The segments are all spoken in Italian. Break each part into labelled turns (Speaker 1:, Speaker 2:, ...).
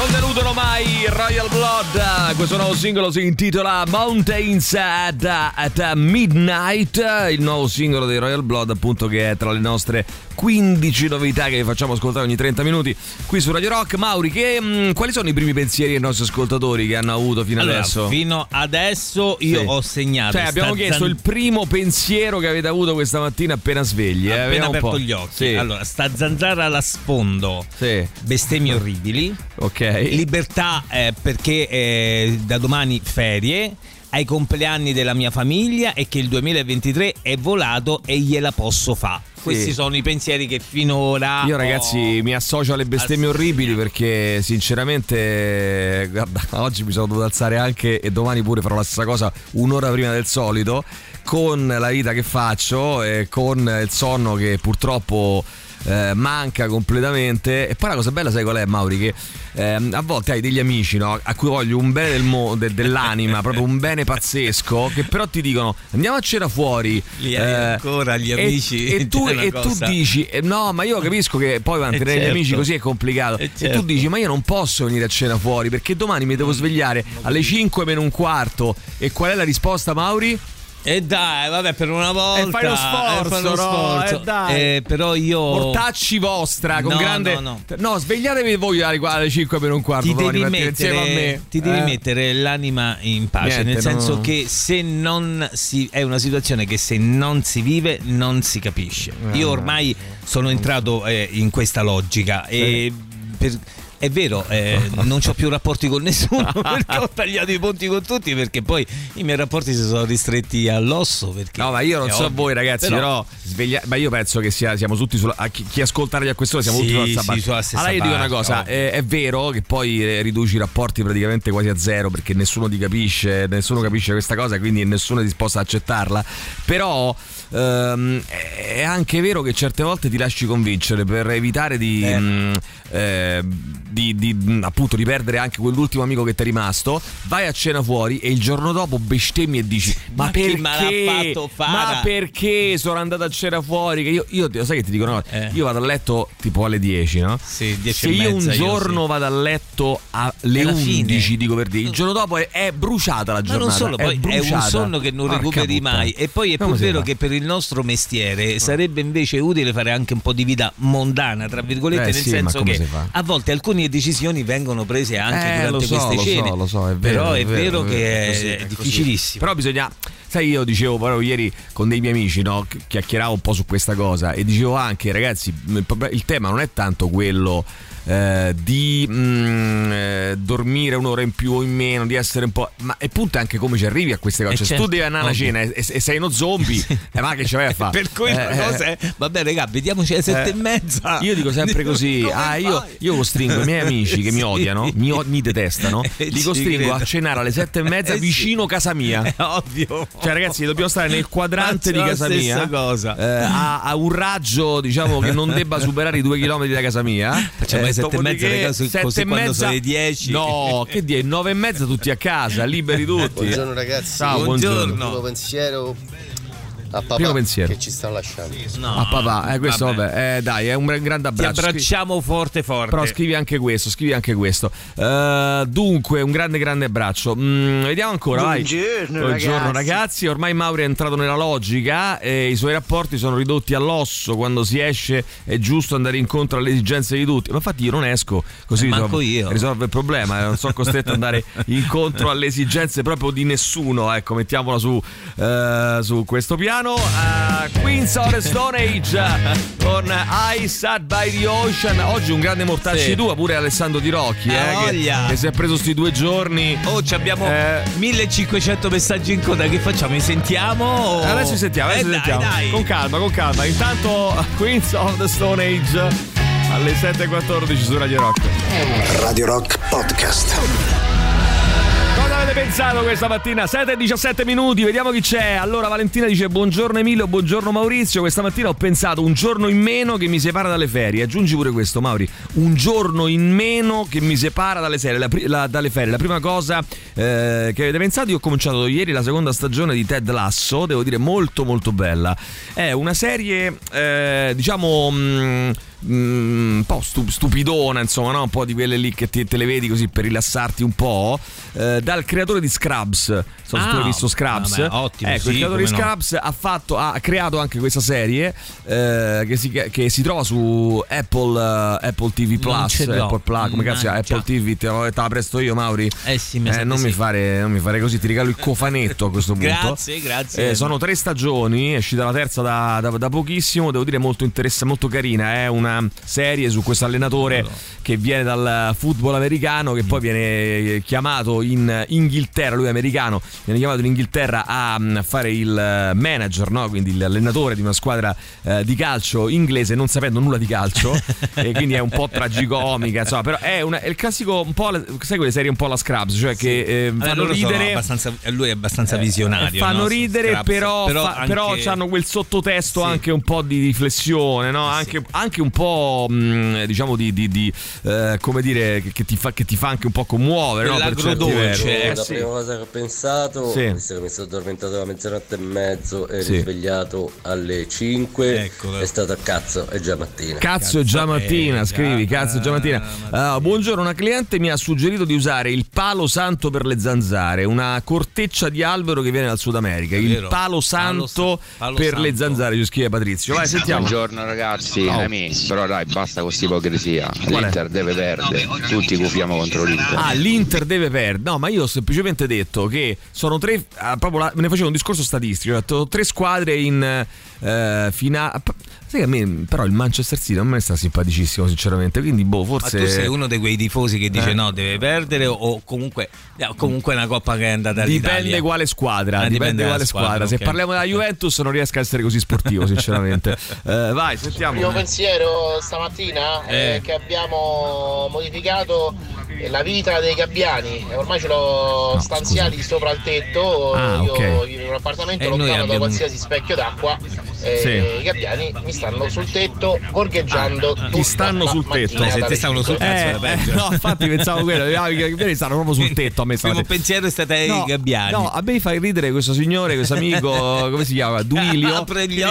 Speaker 1: Non deludono mai Royal Blood. Questo nuovo singolo si intitola Mountains at, at Midnight. Il nuovo singolo dei Royal Blood, appunto, che è tra le nostre 15 novità che vi facciamo ascoltare ogni 30 minuti qui su Radio Rock. Mauri, che, mh, quali sono i primi pensieri dei nostri ascoltatori che hanno avuto fino
Speaker 2: Allora,
Speaker 1: adesso?
Speaker 2: fino adesso io
Speaker 1: Sì.
Speaker 2: ho segnato.
Speaker 1: Cioè, abbiamo chiesto
Speaker 2: zan-
Speaker 1: il primo pensiero che avete avuto questa mattina appena svegli. eh?
Speaker 2: appena
Speaker 1: Vediamo un
Speaker 2: aperto gli occhi.
Speaker 1: Sì.
Speaker 2: Allora, sta zanzara alla sfondo.
Speaker 1: Sì.
Speaker 2: Bestemmie orribili.
Speaker 1: Ok.
Speaker 2: Libertà eh, perché eh, da domani ferie. Ai compleanni della mia famiglia e che il 2023 è volato e gliela posso fa. Questi sono i pensieri che finora.
Speaker 1: Io
Speaker 2: ho-
Speaker 1: ragazzi mi associo alle bestemmie
Speaker 2: Ass-
Speaker 1: orribili perché sinceramente guarda, oggi mi sono dovuto alzare anche e domani pure farò la stessa cosa un'ora prima del solito con la vita che faccio e con il sonno che purtroppo eh, manca completamente e poi la cosa bella sai qual è Mauri che ehm, a volte hai degli amici no, a cui voglio un bene del mo- de- dell'anima proprio un bene pazzesco che però ti dicono andiamo a cena fuori
Speaker 2: Li hai ancora gli
Speaker 1: e-
Speaker 2: amici?
Speaker 1: e, tu,
Speaker 2: È una
Speaker 1: e tu dici eh, no ma io capisco che poi mantenere gli
Speaker 2: certo.
Speaker 1: amici così è complicato
Speaker 2: Eh,
Speaker 1: e tu
Speaker 2: certo.
Speaker 1: dici ma io non posso venire a cena fuori perché domani mi devo svegliare alle 5 meno un quarto e qual è la risposta Mauri?
Speaker 2: E dai, vabbè, per una volta.
Speaker 1: Eh, fai lo
Speaker 2: eh,
Speaker 1: sforzo,
Speaker 2: fai lo
Speaker 1: no?
Speaker 2: sforzo.
Speaker 1: Eh, dai.
Speaker 2: Eh, però io.
Speaker 1: Mortacci vostra con
Speaker 2: No,
Speaker 1: grande
Speaker 2: no, no.
Speaker 1: svegliatevi voi alle alle 5 meno un quarto
Speaker 2: Ti devi, mettere, ti devi
Speaker 1: Eh.
Speaker 2: mettere l'anima in pace,
Speaker 1: Niente,
Speaker 2: nel senso
Speaker 1: no.
Speaker 2: che se non si è una situazione che se non si vive non si capisce.
Speaker 1: Eh.
Speaker 2: Io ormai sono entrato eh, in questa logica e per- è vero, eh, non ho più rapporti con nessuno perché ho tagliato i ponti con tutti perché poi i miei rapporti si sono ristretti all'osso. Perché
Speaker 1: No, ma io non so
Speaker 2: ovvio.
Speaker 1: voi ragazzi, però, sveglia- ma io penso che sia- siamo tutti sulla. a chi, chi ascolta Radio Questo siamo
Speaker 2: Sì,
Speaker 1: tutti sulla
Speaker 2: sì,
Speaker 1: stessa barca.
Speaker 2: sulla stessa
Speaker 1: Allora io dico una cosa: eh, è vero che poi eh, riduci i rapporti praticamente quasi a zero perché nessuno ti capisce, nessuno capisce questa cosa, quindi nessuno è disposto ad accettarla. Però. ehm, è anche vero che certe volte ti lasci convincere per evitare di,
Speaker 2: Eh.
Speaker 1: mh, eh, di- di, mh, appunto di perdere anche quell'ultimo amico che ti è rimasto. Vai a cena fuori e il giorno dopo bestemmi e dici: Ma,
Speaker 2: Ma
Speaker 1: perché?
Speaker 2: me l'ha fatto fare?"
Speaker 1: Ma perché sono andato a cena fuori? Che io, io sai che ti dico cosa?
Speaker 2: Eh.
Speaker 1: Io vado a letto tipo alle 10, no?
Speaker 2: Sì, 10
Speaker 1: Se io un
Speaker 2: mezza, io
Speaker 1: giorno
Speaker 2: sì.
Speaker 1: vado a letto alle
Speaker 2: Alla
Speaker 1: 11,
Speaker 2: fine.
Speaker 1: dico per dire, il giorno dopo è, è bruciata la
Speaker 2: Ma
Speaker 1: giornata.
Speaker 2: non solo, poi è, un sonno che non
Speaker 1: Porca
Speaker 2: recuperi
Speaker 1: puttana.
Speaker 2: mai. E poi è pur vero
Speaker 1: fa?
Speaker 2: che per il nostro mestiere sarebbe invece utile fare anche un po' di vita mondana, tra virgolette,
Speaker 1: Eh
Speaker 2: nel
Speaker 1: sì, ma
Speaker 2: senso che
Speaker 1: si fa?
Speaker 2: a volte alcune decisioni vengono prese anche
Speaker 1: Eh,
Speaker 2: durante
Speaker 1: so,
Speaker 2: queste
Speaker 1: lo
Speaker 2: cene.
Speaker 1: so, lo so, è vero,
Speaker 2: Però
Speaker 1: è
Speaker 2: è
Speaker 1: vero,
Speaker 2: vero,
Speaker 1: è
Speaker 2: che
Speaker 1: vero, è
Speaker 2: è,
Speaker 1: così, è
Speaker 2: difficilissimo.
Speaker 1: Però bisogna. Sai, io dicevo proprio ieri con dei miei amici, no? Chi- Chiacchieravo un po' su questa cosa e dicevo anche, ragazzi, il tema non è tanto quello. Eh, di mm, eh, dormire un'ora in più o in meno, di essere un po'. Ma il punto è anche come ci arrivi a queste cose.
Speaker 2: Eh,
Speaker 1: Cioè, se
Speaker 2: certo,
Speaker 1: tu devi andare a cena e, e sei uno zombie, eh, ma che ci vai a fare?
Speaker 2: per cui la
Speaker 1: Eh,
Speaker 2: cosa è, vabbè, raga, vediamoci alle sette
Speaker 1: eh,
Speaker 2: e mezza.
Speaker 1: Io dico sempre così: ah, io, io costringo i miei amici che mi odiano, mi, mi detestano,
Speaker 2: Eh,
Speaker 1: li costringo a cenare alle sette e mezza
Speaker 2: Eh,
Speaker 1: vicino casa mia.
Speaker 2: È ovvio.
Speaker 1: Cioè, ragazzi, dobbiamo stare nel quadrante di casa mia.
Speaker 2: cosa.
Speaker 1: eh, a, a un raggio, diciamo, che non debba superare i due chilometri da casa mia.
Speaker 2: Facciamo le sette e mezza, ragazzi,
Speaker 1: sette
Speaker 2: così
Speaker 1: e
Speaker 2: quando
Speaker 1: mezza-
Speaker 2: sono le dieci.
Speaker 1: No, che dire, nove e mezza tutti a casa, liberi tutti.
Speaker 3: Buongiorno ragazzi.
Speaker 1: Ciao,
Speaker 2: Buongiorno.
Speaker 1: buongiorno.
Speaker 3: Pensiero a papà
Speaker 1: Primo pensiero.
Speaker 3: che ci stanno lasciando.
Speaker 2: No,
Speaker 1: A papà, eh, questo
Speaker 2: vabbè.
Speaker 1: vabbè, eh, dai, è un grande
Speaker 2: Ti
Speaker 1: abbraccio.
Speaker 2: abbracciamo forte forte.
Speaker 1: Però scrivi anche questo, scrivi anche questo. Eh, dunque, un grande, grande abbraccio. Mm, vediamo ancora, vai.
Speaker 4: Buongiorno,
Speaker 1: Buongiorno
Speaker 4: ragazzi.
Speaker 1: ragazzi. Ormai Mauri è entrato nella logica e i suoi rapporti sono ridotti all'osso. Quando si esce è giusto andare incontro alle esigenze di tutti. Ma infatti io non esco così
Speaker 2: Eh, manco
Speaker 1: risolve,
Speaker 2: io.
Speaker 1: risolve il problema. eh, Non sono costretto ad andare incontro alle esigenze proprio di nessuno. Ecco, mettiamola su, eh, su questo piano. Eh, Queens of the Stone Age con I Sat by the Ocean. Oggi un grande mortacci
Speaker 2: Sì.
Speaker 1: tua, pure Alessandro Di Rocchi,
Speaker 2: Eh,
Speaker 1: eh, che,
Speaker 2: voglia.
Speaker 1: che si è preso sti due giorni.
Speaker 2: Oh, ci abbiamo
Speaker 1: Eh.
Speaker 2: 1500 messaggi in coda. Che facciamo? Mi sentiamo? o-
Speaker 1: Adesso ci sentiamo, adesso
Speaker 2: Eh, dai,
Speaker 1: sentiamo.
Speaker 2: dai.
Speaker 1: Con calma, con calma. Intanto Queens of the Stone Age alle 7.14 su Radio Rock.
Speaker 5: Radio Rock Podcast.
Speaker 1: Avete pensato questa mattina? 7 e 17 minuti, vediamo chi c'è. Allora Valentina dice buongiorno Emilio, buongiorno Maurizio. Questa mattina ho pensato un giorno in meno che mi separa dalle ferie. Aggiungi pure questo, Mauri. Un giorno in meno che mi separa dalle, serie, la, la, dalle ferie. La prima cosa eh, che avete pensato, io ho cominciato ieri la seconda stagione di Ted Lasso, devo dire molto molto bella. È una serie, eh, diciamo... Mh, Mm, un po' stupidona, insomma, no? un po' di quelle lì che te, te le vedi così per rilassarti un po'. Eh, dal creatore di Scrubs. So se ah, tu hai visto Scrubs.
Speaker 2: Vabbè, ottimo,
Speaker 1: ecco,
Speaker 2: sì,
Speaker 1: il creatore di
Speaker 2: Scrubs
Speaker 1: no. ha, fatto, ha, creato anche questa serie eh, che, si, che, si, trova su Apple, uh, Apple TV Plus. Apple Plus, come cazzo Apple TV, te l'ho presto io, Mauri.
Speaker 2: Eh sì, mi
Speaker 1: eh, non,
Speaker 2: sì.
Speaker 1: mi fare, non mi fare così, ti regalo il cofanetto a questo punto.
Speaker 2: grazie, grazie.
Speaker 1: Eh, sono tre stagioni, è uscita la terza da, da, da pochissimo, devo dire molto interessante, molto carina. È una serie su questo allenatore che viene dal football americano, che poi viene chiamato in Inghilterra, lui è americano, viene chiamato in Inghilterra a mm, fare il manager, no? quindi l'allenatore di una squadra eh, di calcio inglese, non sapendo nulla di calcio, e quindi è un po' tragicomica, insomma, però è, una, è, il classico un po', sai quelle serie un po' la Scrubs, cioè sì. che eh, fanno ridere.
Speaker 2: lui è abbastanza eh, visionario.
Speaker 1: fanno
Speaker 2: no?
Speaker 1: ridere,
Speaker 2: Scrubs,
Speaker 1: però,
Speaker 2: però,
Speaker 1: fa,
Speaker 2: anche...
Speaker 1: però hanno quel sottotesto sì. anche un po' di riflessione, no? anche,
Speaker 2: sì.
Speaker 1: anche, un po' mh, mm, diciamo di, di, di eh, come dire che ti, fa, che ti, fa, anche un po' commuovere no? per certi versi.
Speaker 3: Eh, la prima cosa che ho pensato sì. visto che mi sono addormentato a mezzanotte e mezzo e sì. risvegliato alle 5 Eccolo. è stato a cazzo è già mattina
Speaker 1: cazzo, cazzo è già mattina scrivi già, cazzo è già mattina uh, buongiorno una cliente mi ha suggerito di usare il palo santo per le zanzare una corteccia di albero che viene dal Sud America il palo santo palo, palo per santo. le zanzare ci scrive Patrizio vai sentiamo
Speaker 4: buongiorno ragazzi oh. Però dai basta con questa ipocrisia. l'Inter deve perdere. Tutti gufiamo contro l'Inter.
Speaker 1: Ah l'Inter deve perdere. No ma io ho semplicemente detto che sono tre ah, proprio la, me ne facevo un discorso statistico. Ho detto tre squadre in eh, finale Sai che a me però il Manchester City non mi sta simpaticissimo sinceramente, quindi boh, forse...
Speaker 2: Ma tu sei uno di quei tifosi che dice eh. no, deve perdere o comunque, comunque è una coppa che è andata
Speaker 1: all'Italia.
Speaker 2: Dipende
Speaker 1: quale squadra, ah, dipende, dipende quale squadra. squadra. Okay. Se parliamo della Juventus non riesco a essere così sportivo sinceramente. eh, vai, sentiamo.
Speaker 6: Il mio pensiero stamattina è
Speaker 1: Eh.
Speaker 6: che abbiamo modificato la vita dei gabbiani, ormai ce l'ho
Speaker 1: No,
Speaker 6: stanziati sopra il tetto,
Speaker 1: Ah,
Speaker 6: io
Speaker 1: ok.
Speaker 6: vivo in un appartamento
Speaker 2: E noi
Speaker 6: lontano da qualsiasi specchio d'acqua e
Speaker 1: Sì.
Speaker 6: i gabbiani mi stanno sul tetto gorgheggiando
Speaker 1: ti
Speaker 6: tutta
Speaker 1: stanno sul tetto.
Speaker 2: Eh, se te stavano sul cazzo
Speaker 1: Eh, eh, no, infatti pensavo quello, i gabbiani stanno proprio sul tetto a me
Speaker 2: Il primo pensiero è stato ai
Speaker 1: No,
Speaker 2: gabbiani.
Speaker 1: No, a me fa ridere questo signore, questo amico, come si chiama? Duilio.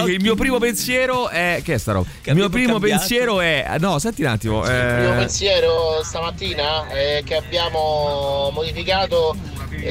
Speaker 1: Il mio primo pensiero è. Che è sta roba? Il mio primo
Speaker 2: cambiato.
Speaker 1: pensiero è. No, senti un attimo.
Speaker 6: Il mio
Speaker 1: Eh,
Speaker 6: pensiero stamattina è che abbiamo modificato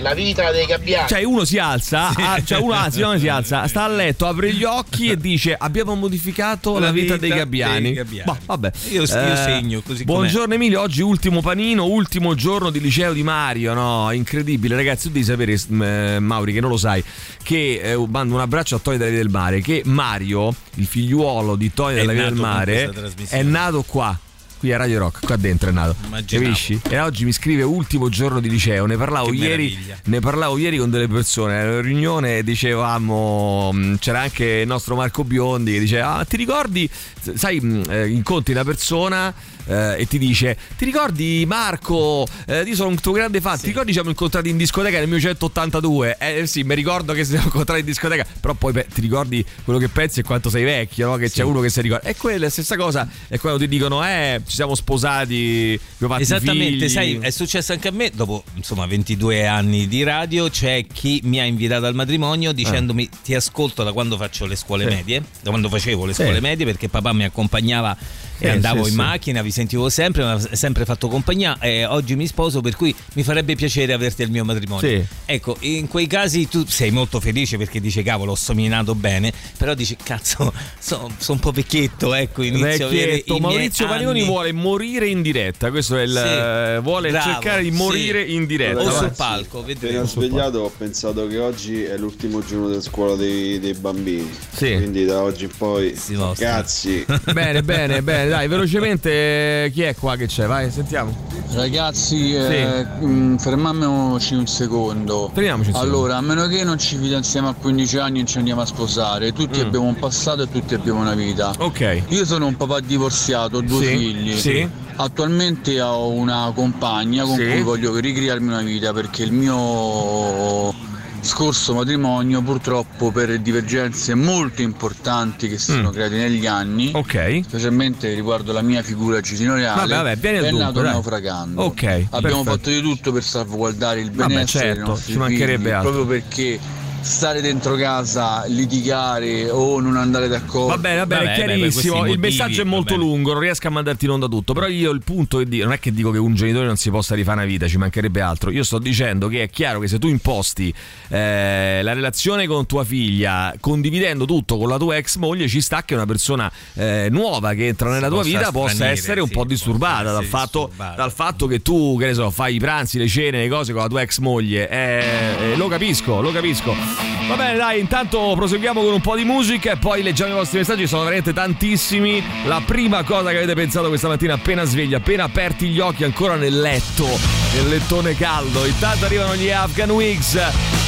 Speaker 6: la vita dei gabbiani.
Speaker 1: cioè, uno si alza, ah, cioè uno anzi, non si alza, sta a letto, apre gli occhi e dice: Abbiamo modificato la,
Speaker 2: La
Speaker 1: vita,
Speaker 2: vita
Speaker 1: dei gabbiani.
Speaker 2: dei gabbiani.
Speaker 1: Boh, vabbè.
Speaker 2: Io- io segno così com'è.
Speaker 1: Buongiorno Emilio, oggi ultimo panino, ultimo giorno di liceo di Mario. No, incredibile, ragazzi. Tu devi sapere, eh, Mauri, che non lo sai, che eh, mando un abbraccio a Tony della Via del Mare. Che Mario, il figliuolo di Tony
Speaker 2: È
Speaker 1: della Via del Mare, è nato qua. Qui a Radio Rock, qua dentro è nato.
Speaker 2: Immaginavo.
Speaker 1: Capisci? E oggi mi scrive ultimo giorno di liceo. Ne parlavo ieri. Ne parlavo ieri con delle persone. Ero in riunione e dicevamo. mh, C'era anche il nostro Marco Biondi che diceva: ah, Ti ricordi? Sai, mh, eh, incontri una persona. Eh, e ti dice: Ti ricordi Marco? Eh, io sono un tuo grande fan. Ti ricordi ci siamo incontrati in discoteca nel 1982? Eh sì, mi ricordo che ci siamo incontrati in discoteca. Però poi beh, ti ricordi quello che pensi e quanto sei vecchio, no? Che c'è uno che si ricorda. E quella è la stessa cosa. È quando ti dicono: Eh, ci siamo sposati,
Speaker 2: Esattamente,
Speaker 1: figli.
Speaker 2: sai, è successo anche a me, dopo insomma 22 anni di radio, c'è chi mi ha invitato al matrimonio dicendomi ti ascolto da quando faccio le scuole
Speaker 1: Sì.
Speaker 2: medie, da quando facevo le
Speaker 1: Sì.
Speaker 2: scuole medie perché papà mi accompagnava e
Speaker 1: Sì,
Speaker 2: andavo
Speaker 1: sì,
Speaker 2: in
Speaker 1: sì.
Speaker 2: macchina, vi sentivo sempre, mi ha sempre fatto compagnia e oggi mi sposo per cui mi farebbe piacere averti al mio matrimonio.
Speaker 1: Sì.
Speaker 2: Ecco, in quei casi tu sei molto felice perché dici cavolo ho somminato bene, però dici cazzo sono un po' vecchietto, ecco inizio a avere
Speaker 1: Vecchietto, Maurizio
Speaker 2: anni.
Speaker 1: vuole morire in diretta. Questo è il.
Speaker 2: Sì.
Speaker 1: eh, vuole
Speaker 2: Bravo,
Speaker 1: cercare di
Speaker 2: sì.
Speaker 1: morire in diretta.
Speaker 2: o sul palco,
Speaker 7: Appena
Speaker 2: vedremo.
Speaker 7: svegliato ho pensato che oggi è l'ultimo giorno della scuola dei, dei bambini.
Speaker 1: Sì.
Speaker 7: Quindi da oggi in poi cazzi.
Speaker 1: Bene, bene, bene. Dai, velocemente chi è qua che c'è? Vai, sentiamo.
Speaker 8: Ragazzi, eh, sì. mm, fermiamoci un secondo.
Speaker 1: Fermiamoci un
Speaker 8: secondo. Allora, a meno che non ci fidanziamo a 15 anni e ci andiamo a sposare, tutti mm. abbiamo un passato e tutti abbiamo una vita.
Speaker 1: Ok.
Speaker 8: Io sono un papà divorziato, ho due
Speaker 1: sì.
Speaker 8: figli.
Speaker 1: Sì.
Speaker 8: Attualmente ho una compagna con cui voglio ricrearmi una vita perché il mio scorso matrimonio purtroppo per divergenze molto importanti che si sono mm. create negli anni.
Speaker 1: Ok.
Speaker 8: Specialmente riguardo la mia figura genitoriale
Speaker 1: vabbè, vabbè, è
Speaker 8: nato naufragando.
Speaker 1: Ok
Speaker 8: abbiamo
Speaker 1: perfetto.
Speaker 8: fatto di tutto per salvaguardare il benessere
Speaker 1: vabbè, certo, ci mancherebbe
Speaker 8: figli,
Speaker 1: altro.
Speaker 8: proprio perché stare dentro casa, litigare o non andare d'accordo.
Speaker 1: Va bene, va bene,
Speaker 2: Vabbè,
Speaker 1: è chiarissimo.
Speaker 2: beh,
Speaker 1: il messaggio è molto lungo, non riesco a mandarti in onda tutto. Però io il punto è dire, non è che dico che un genitore non si possa rifare una vita, ci mancherebbe altro. Io sto dicendo che è chiaro che se tu imposti eh, la relazione con tua figlia, condividendo tutto con la tua ex moglie, ci sta che una persona eh, nuova che entra nella
Speaker 2: Si
Speaker 1: tua
Speaker 2: possa
Speaker 1: vita possa
Speaker 2: stranire,
Speaker 1: essere un
Speaker 2: sì,
Speaker 1: po'
Speaker 2: possa
Speaker 1: disturbata dal fatto,
Speaker 2: disturbata.
Speaker 1: dal fatto che tu, che ne so, fai i pranzi, le cene, le cose con la tua ex moglie. Eh, eh, lo capisco, lo capisco. Va bene, dai, intanto proseguiamo con un po' di musica e poi leggiamo i vostri messaggi, sono veramente tantissimi. La prima cosa che avete pensato questa mattina appena svegli, appena aperti gli occhi ancora nel letto, nel lettone caldo. Intanto arrivano gli Afghan Wigs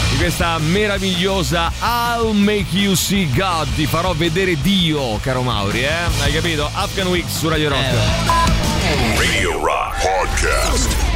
Speaker 1: di questa meravigliosa I'll Make You See God. Ti farò vedere Dio, caro Mauri, eh? Hai capito? Afghan Wigs su Radio Rock.
Speaker 9: Radio Rock Podcast.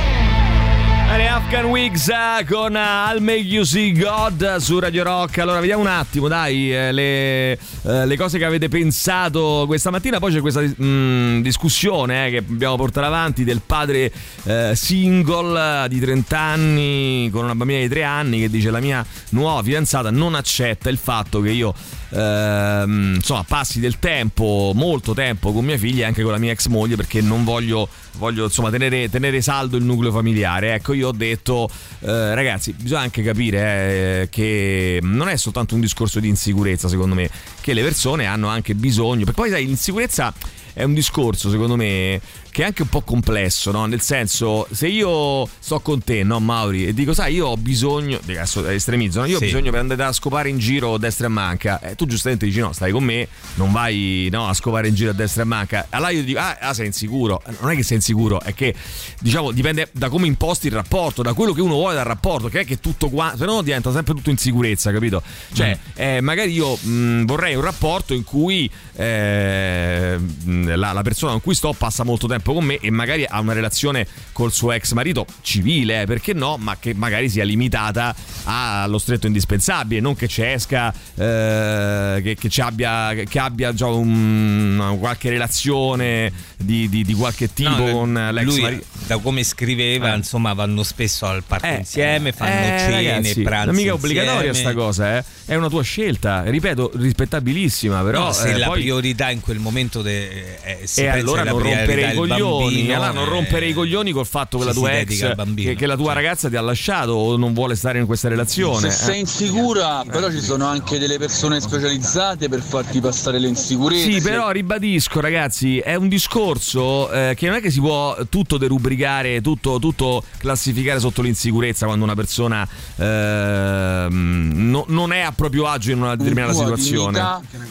Speaker 1: Bene, Afghan Wigs eh, con eh, I'll Make You See God su Radio Rock. Allora, vediamo un attimo, dai, eh, le, eh, le cose che avete pensato questa mattina. Poi c'è questa mm, discussione eh, che abbiamo portato avanti del padre eh, single di 30 anni con una bambina di 3 anni che dice la mia nuova fidanzata non accetta il fatto che io ehm, insomma passi del tempo, molto tempo con mia figlia e anche con la mia ex moglie perché non voglio, voglio insomma tenere, tenere saldo il nucleo familiare. Ecco, io ho detto eh, ragazzi, bisogna anche capire eh, che non è soltanto un discorso di insicurezza, secondo me, che le persone hanno anche bisogno, perché poi sai, l'insicurezza è un discorso, secondo me, che è anche un po' complesso, no? Nel senso, se io sto con te, no, Mauri, e dico, sai, io ho bisogno, adesso estremizzo, no? io
Speaker 2: Sì.
Speaker 1: ho bisogno per andare a scopare in giro a destra e manca, eh, tu giustamente dici, no, stai con me, non vai no, a scopare in giro a destra e manca. Allora io dico, ah, ah, sei insicuro. Non è che sei insicuro, è che, diciamo, dipende da come imposti il rapporto, da quello che uno vuole dal rapporto, che è che tutto qua, se no diventa sempre tutto insicurezza, capito? Cioè, eh, magari io mh, vorrei un rapporto in cui eh, la, la persona con cui sto passa molto tempo con me e magari ha una relazione col suo ex marito civile, eh, perché no, ma che magari sia limitata allo stretto indispensabile, non che ci esca, eh, che, che ci abbia, che abbia già un- qualche relazione di, di- di qualche tipo
Speaker 2: No,
Speaker 1: con l'ex
Speaker 2: lui,
Speaker 1: marito.
Speaker 2: da come scriveva,
Speaker 1: Eh.
Speaker 2: insomma, vanno spesso al parco
Speaker 1: Eh,
Speaker 2: insieme, fanno
Speaker 1: eh,
Speaker 2: cene,
Speaker 1: ragazzi,
Speaker 2: pranzi.
Speaker 1: Non è mica obbligatoria sta cosa, eh. È una tua scelta, ripeto, rispettabilissima, però
Speaker 2: No, se
Speaker 1: eh,
Speaker 2: la
Speaker 1: poi
Speaker 2: priorità in quel momento de- eh, si
Speaker 1: e allora non rompere i coglioni,
Speaker 2: bambino,
Speaker 1: allora non
Speaker 2: eh,
Speaker 1: rompere i coglioni col fatto che la tua ex, che, che la tua ragazza ti ha lasciato o non vuole stare in questa relazione.
Speaker 8: Se sei
Speaker 1: eh.
Speaker 8: insicura, però ci sono anche delle persone specializzate per farti passare le insicurezze.
Speaker 1: Sì, però ribadisco, ragazzi, è un discorso eh, che non è che si può tutto derubricare, tutto, tutto classificare sotto l'insicurezza quando una persona ehm, no- non è a proprio agio in una determinata
Speaker 8: tua
Speaker 1: situazione.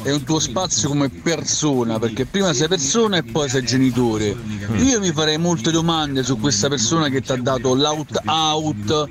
Speaker 8: e un tuo spazio come persona, perché prima sei persona e poi sei genitore. Io mi farei molte domande su questa persona che ti ha dato l'out out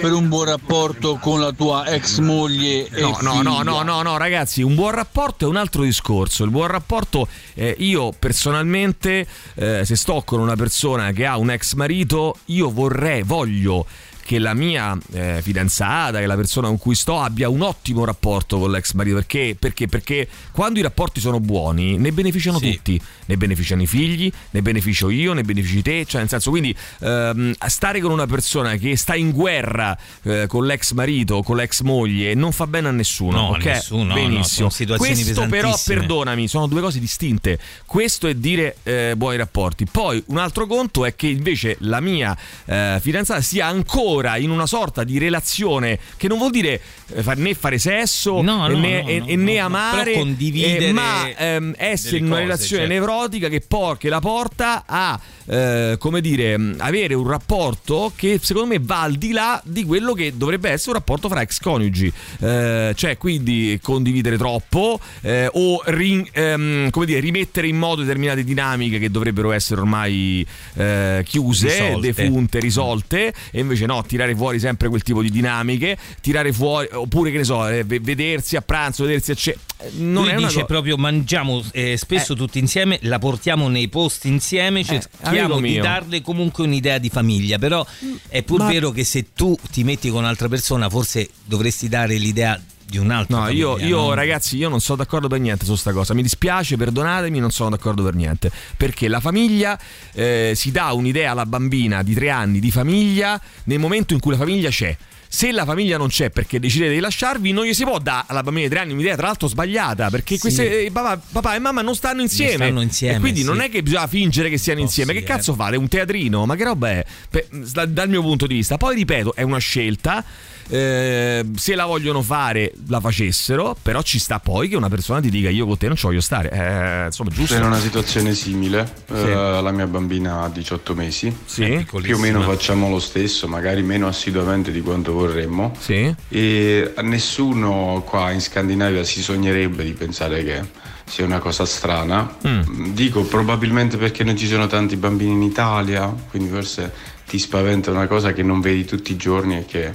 Speaker 8: per un buon rapporto con la tua ex moglie e
Speaker 1: No, no, no, no, no, no, ragazzi, un buon rapporto è un altro discorso. Il buon rapporto, eh, io personalmente, eh, se sto con una persona che ha un ex marito, io vorrei, voglio che la mia eh, fidanzata, che la persona con cui sto abbia un ottimo rapporto con l'ex marito. Perché? Perché? Perché quando i rapporti sono buoni ne beneficiano
Speaker 2: Sì.
Speaker 1: tutti. Ne beneficiano i figli, ne beneficio io, ne benefici te. Cioè, nel senso, quindi ehm, stare con una persona che sta in guerra eh, con l'ex marito o con l'ex moglie non fa bene a nessuno.
Speaker 2: No, a
Speaker 1: ok?
Speaker 2: nessuno, no, no,
Speaker 1: Benissimo.
Speaker 2: situazioni
Speaker 1: Questo però, perdonami, sono due cose distinte. Questo è dire eh, buoni rapporti. Poi un altro conto è che invece la mia eh, fidanzata sia ancora ancora in una sorta di relazione che non vuol dire eh, né fare sesso
Speaker 2: no,
Speaker 1: no,
Speaker 2: né,
Speaker 1: no, e, né amare, eh, ma ehm, essere in una
Speaker 2: cose,
Speaker 1: relazione
Speaker 2: certo.
Speaker 1: nevrotica che, por- che la porta a eh, come dire, avere un rapporto che secondo me va al di là di quello che dovrebbe essere un rapporto fra ex coniugi, eh, cioè quindi condividere troppo eh, o ri- ehm, come dire, rimettere in moto determinate dinamiche che dovrebbero essere ormai eh, chiuse,
Speaker 2: Risolte.
Speaker 1: defunte, risolte e invece no, tirare fuori sempre quel tipo di dinamiche, tirare fuori oppure che ne so, eh, ve- vedersi a pranzo, vedersi a cena. Non
Speaker 2: Lui dice
Speaker 1: co-
Speaker 2: proprio mangiamo eh, spesso tutti insieme, la portiamo nei posti insieme, cerchiamo
Speaker 1: amico
Speaker 2: di darle comunque un'idea di famiglia, però è pur
Speaker 1: Ma-
Speaker 2: vero che se tu ti metti con un'altra persona forse dovresti dare l'idea di un'altra
Speaker 1: No, io,
Speaker 2: famiglia,
Speaker 1: io,
Speaker 2: no?
Speaker 1: ragazzi, io non sono d'accordo per niente su sta cosa. Mi dispiace, perdonatemi, non sono d'accordo per niente. Perché la famiglia eh, si dà un'idea alla bambina di tre anni di famiglia nel momento in cui la famiglia c'è. Se la famiglia non c'è perché decidete di lasciarvi, non gli si può dare alla bambina di tre anni un'idea, tra l'altro sbagliata, perché
Speaker 2: Sì.
Speaker 1: queste, eh, papà, papà e mamma non stanno insieme.
Speaker 2: stanno insieme,
Speaker 1: quindi
Speaker 2: sì.
Speaker 1: non è che bisogna fingere che siano
Speaker 2: Oh,
Speaker 1: insieme.
Speaker 2: sì,
Speaker 1: che
Speaker 2: eh.
Speaker 1: cazzo fate? Un teatrino? Ma che roba è? Per- da- dal mio punto di vista. Poi ripeto, è una scelta. Eh, se la vogliono fare la facessero, però ci sta poi che una persona ti dica io con te non ci voglio stare. Eh, insomma, giusto.
Speaker 7: Per una situazione simile,
Speaker 1: Sì.
Speaker 7: eh, la mia bambina ha 18 mesi,
Speaker 1: Sì.
Speaker 7: più o meno facciamo lo stesso, magari meno assiduamente di quanto vorremmo.
Speaker 1: Sì.
Speaker 7: E a nessuno qua in Scandinavia si sognerebbe di pensare che sia una cosa strana.
Speaker 1: Mm.
Speaker 7: Dico probabilmente perché non ci sono tanti bambini in Italia, quindi forse ti spaventa una cosa che non vedi tutti i giorni e che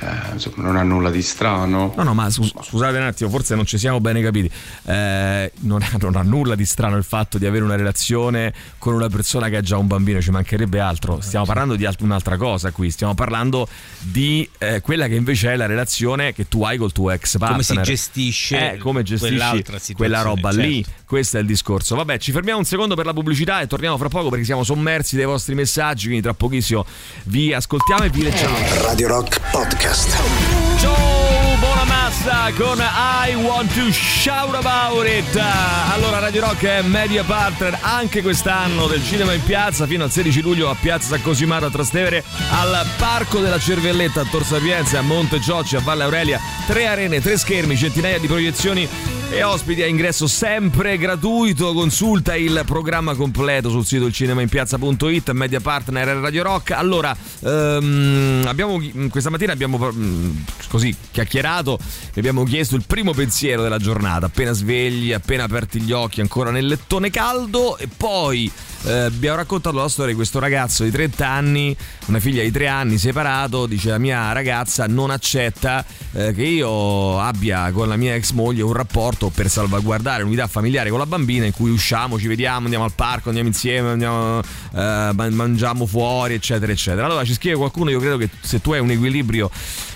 Speaker 7: eh, insomma, non ha nulla di strano.
Speaker 1: No, no, ma scus- scusate un attimo, forse non ci siamo bene capiti. Eh, non, ha, non ha nulla di strano il fatto di avere una relazione con una persona che ha già un bambino, ci mancherebbe altro. Stiamo parlando di alt- un'altra cosa qui, stiamo parlando di eh, quella che invece è la relazione che tu hai col tuo ex partner.
Speaker 2: Come si gestisce
Speaker 1: Eh, come gestisci quella roba lì.
Speaker 2: certo.
Speaker 1: Questo è il discorso. Vabbè, ci fermiamo un secondo per la pubblicità e torniamo fra poco perché siamo sommersi dai vostri messaggi, quindi tra pochissimo vi ascoltiamo e vi leggiamo.
Speaker 5: Radio Rock Podcast.
Speaker 1: podcast. Joel Bonamassa con I Want to Shout About It. Allora, Radio Rock è media partner anche quest'anno del cinema in piazza fino al 16 luglio a Piazza San Cosimato a Trastevere, al Parco della Cervelletta a Tor Sapienza, a Monte Giocci, a Valle Aurelia. Tre arene, tre schermi, centinaia di proiezioni e ospiti a ingresso sempre gratuito. Consulta il programma completo sul sito ilcinemainpiazza.it, media partner Radio Rock. Allora, ehm, abbiamo, questa mattina abbiamo mm, così chiacchierato, vi abbiamo chiesto il primo pensiero della giornata, appena svegli, appena aperti gli occhi, ancora nel lettone caldo. E poi eh, abbiamo raccontato la storia di questo ragazzo di 30 anni, una figlia di 3 anni, separato, dice la mia ragazza non accetta eh, che io abbia con la mia ex moglie un rapporto per salvaguardare l'unità familiare con la bambina in cui usciamo, ci vediamo, andiamo al parco, andiamo insieme, andiamo, eh, man- mangiamo fuori, eccetera, eccetera. Allora ci scrive qualcuno, io credo che se tu hai un equilibrio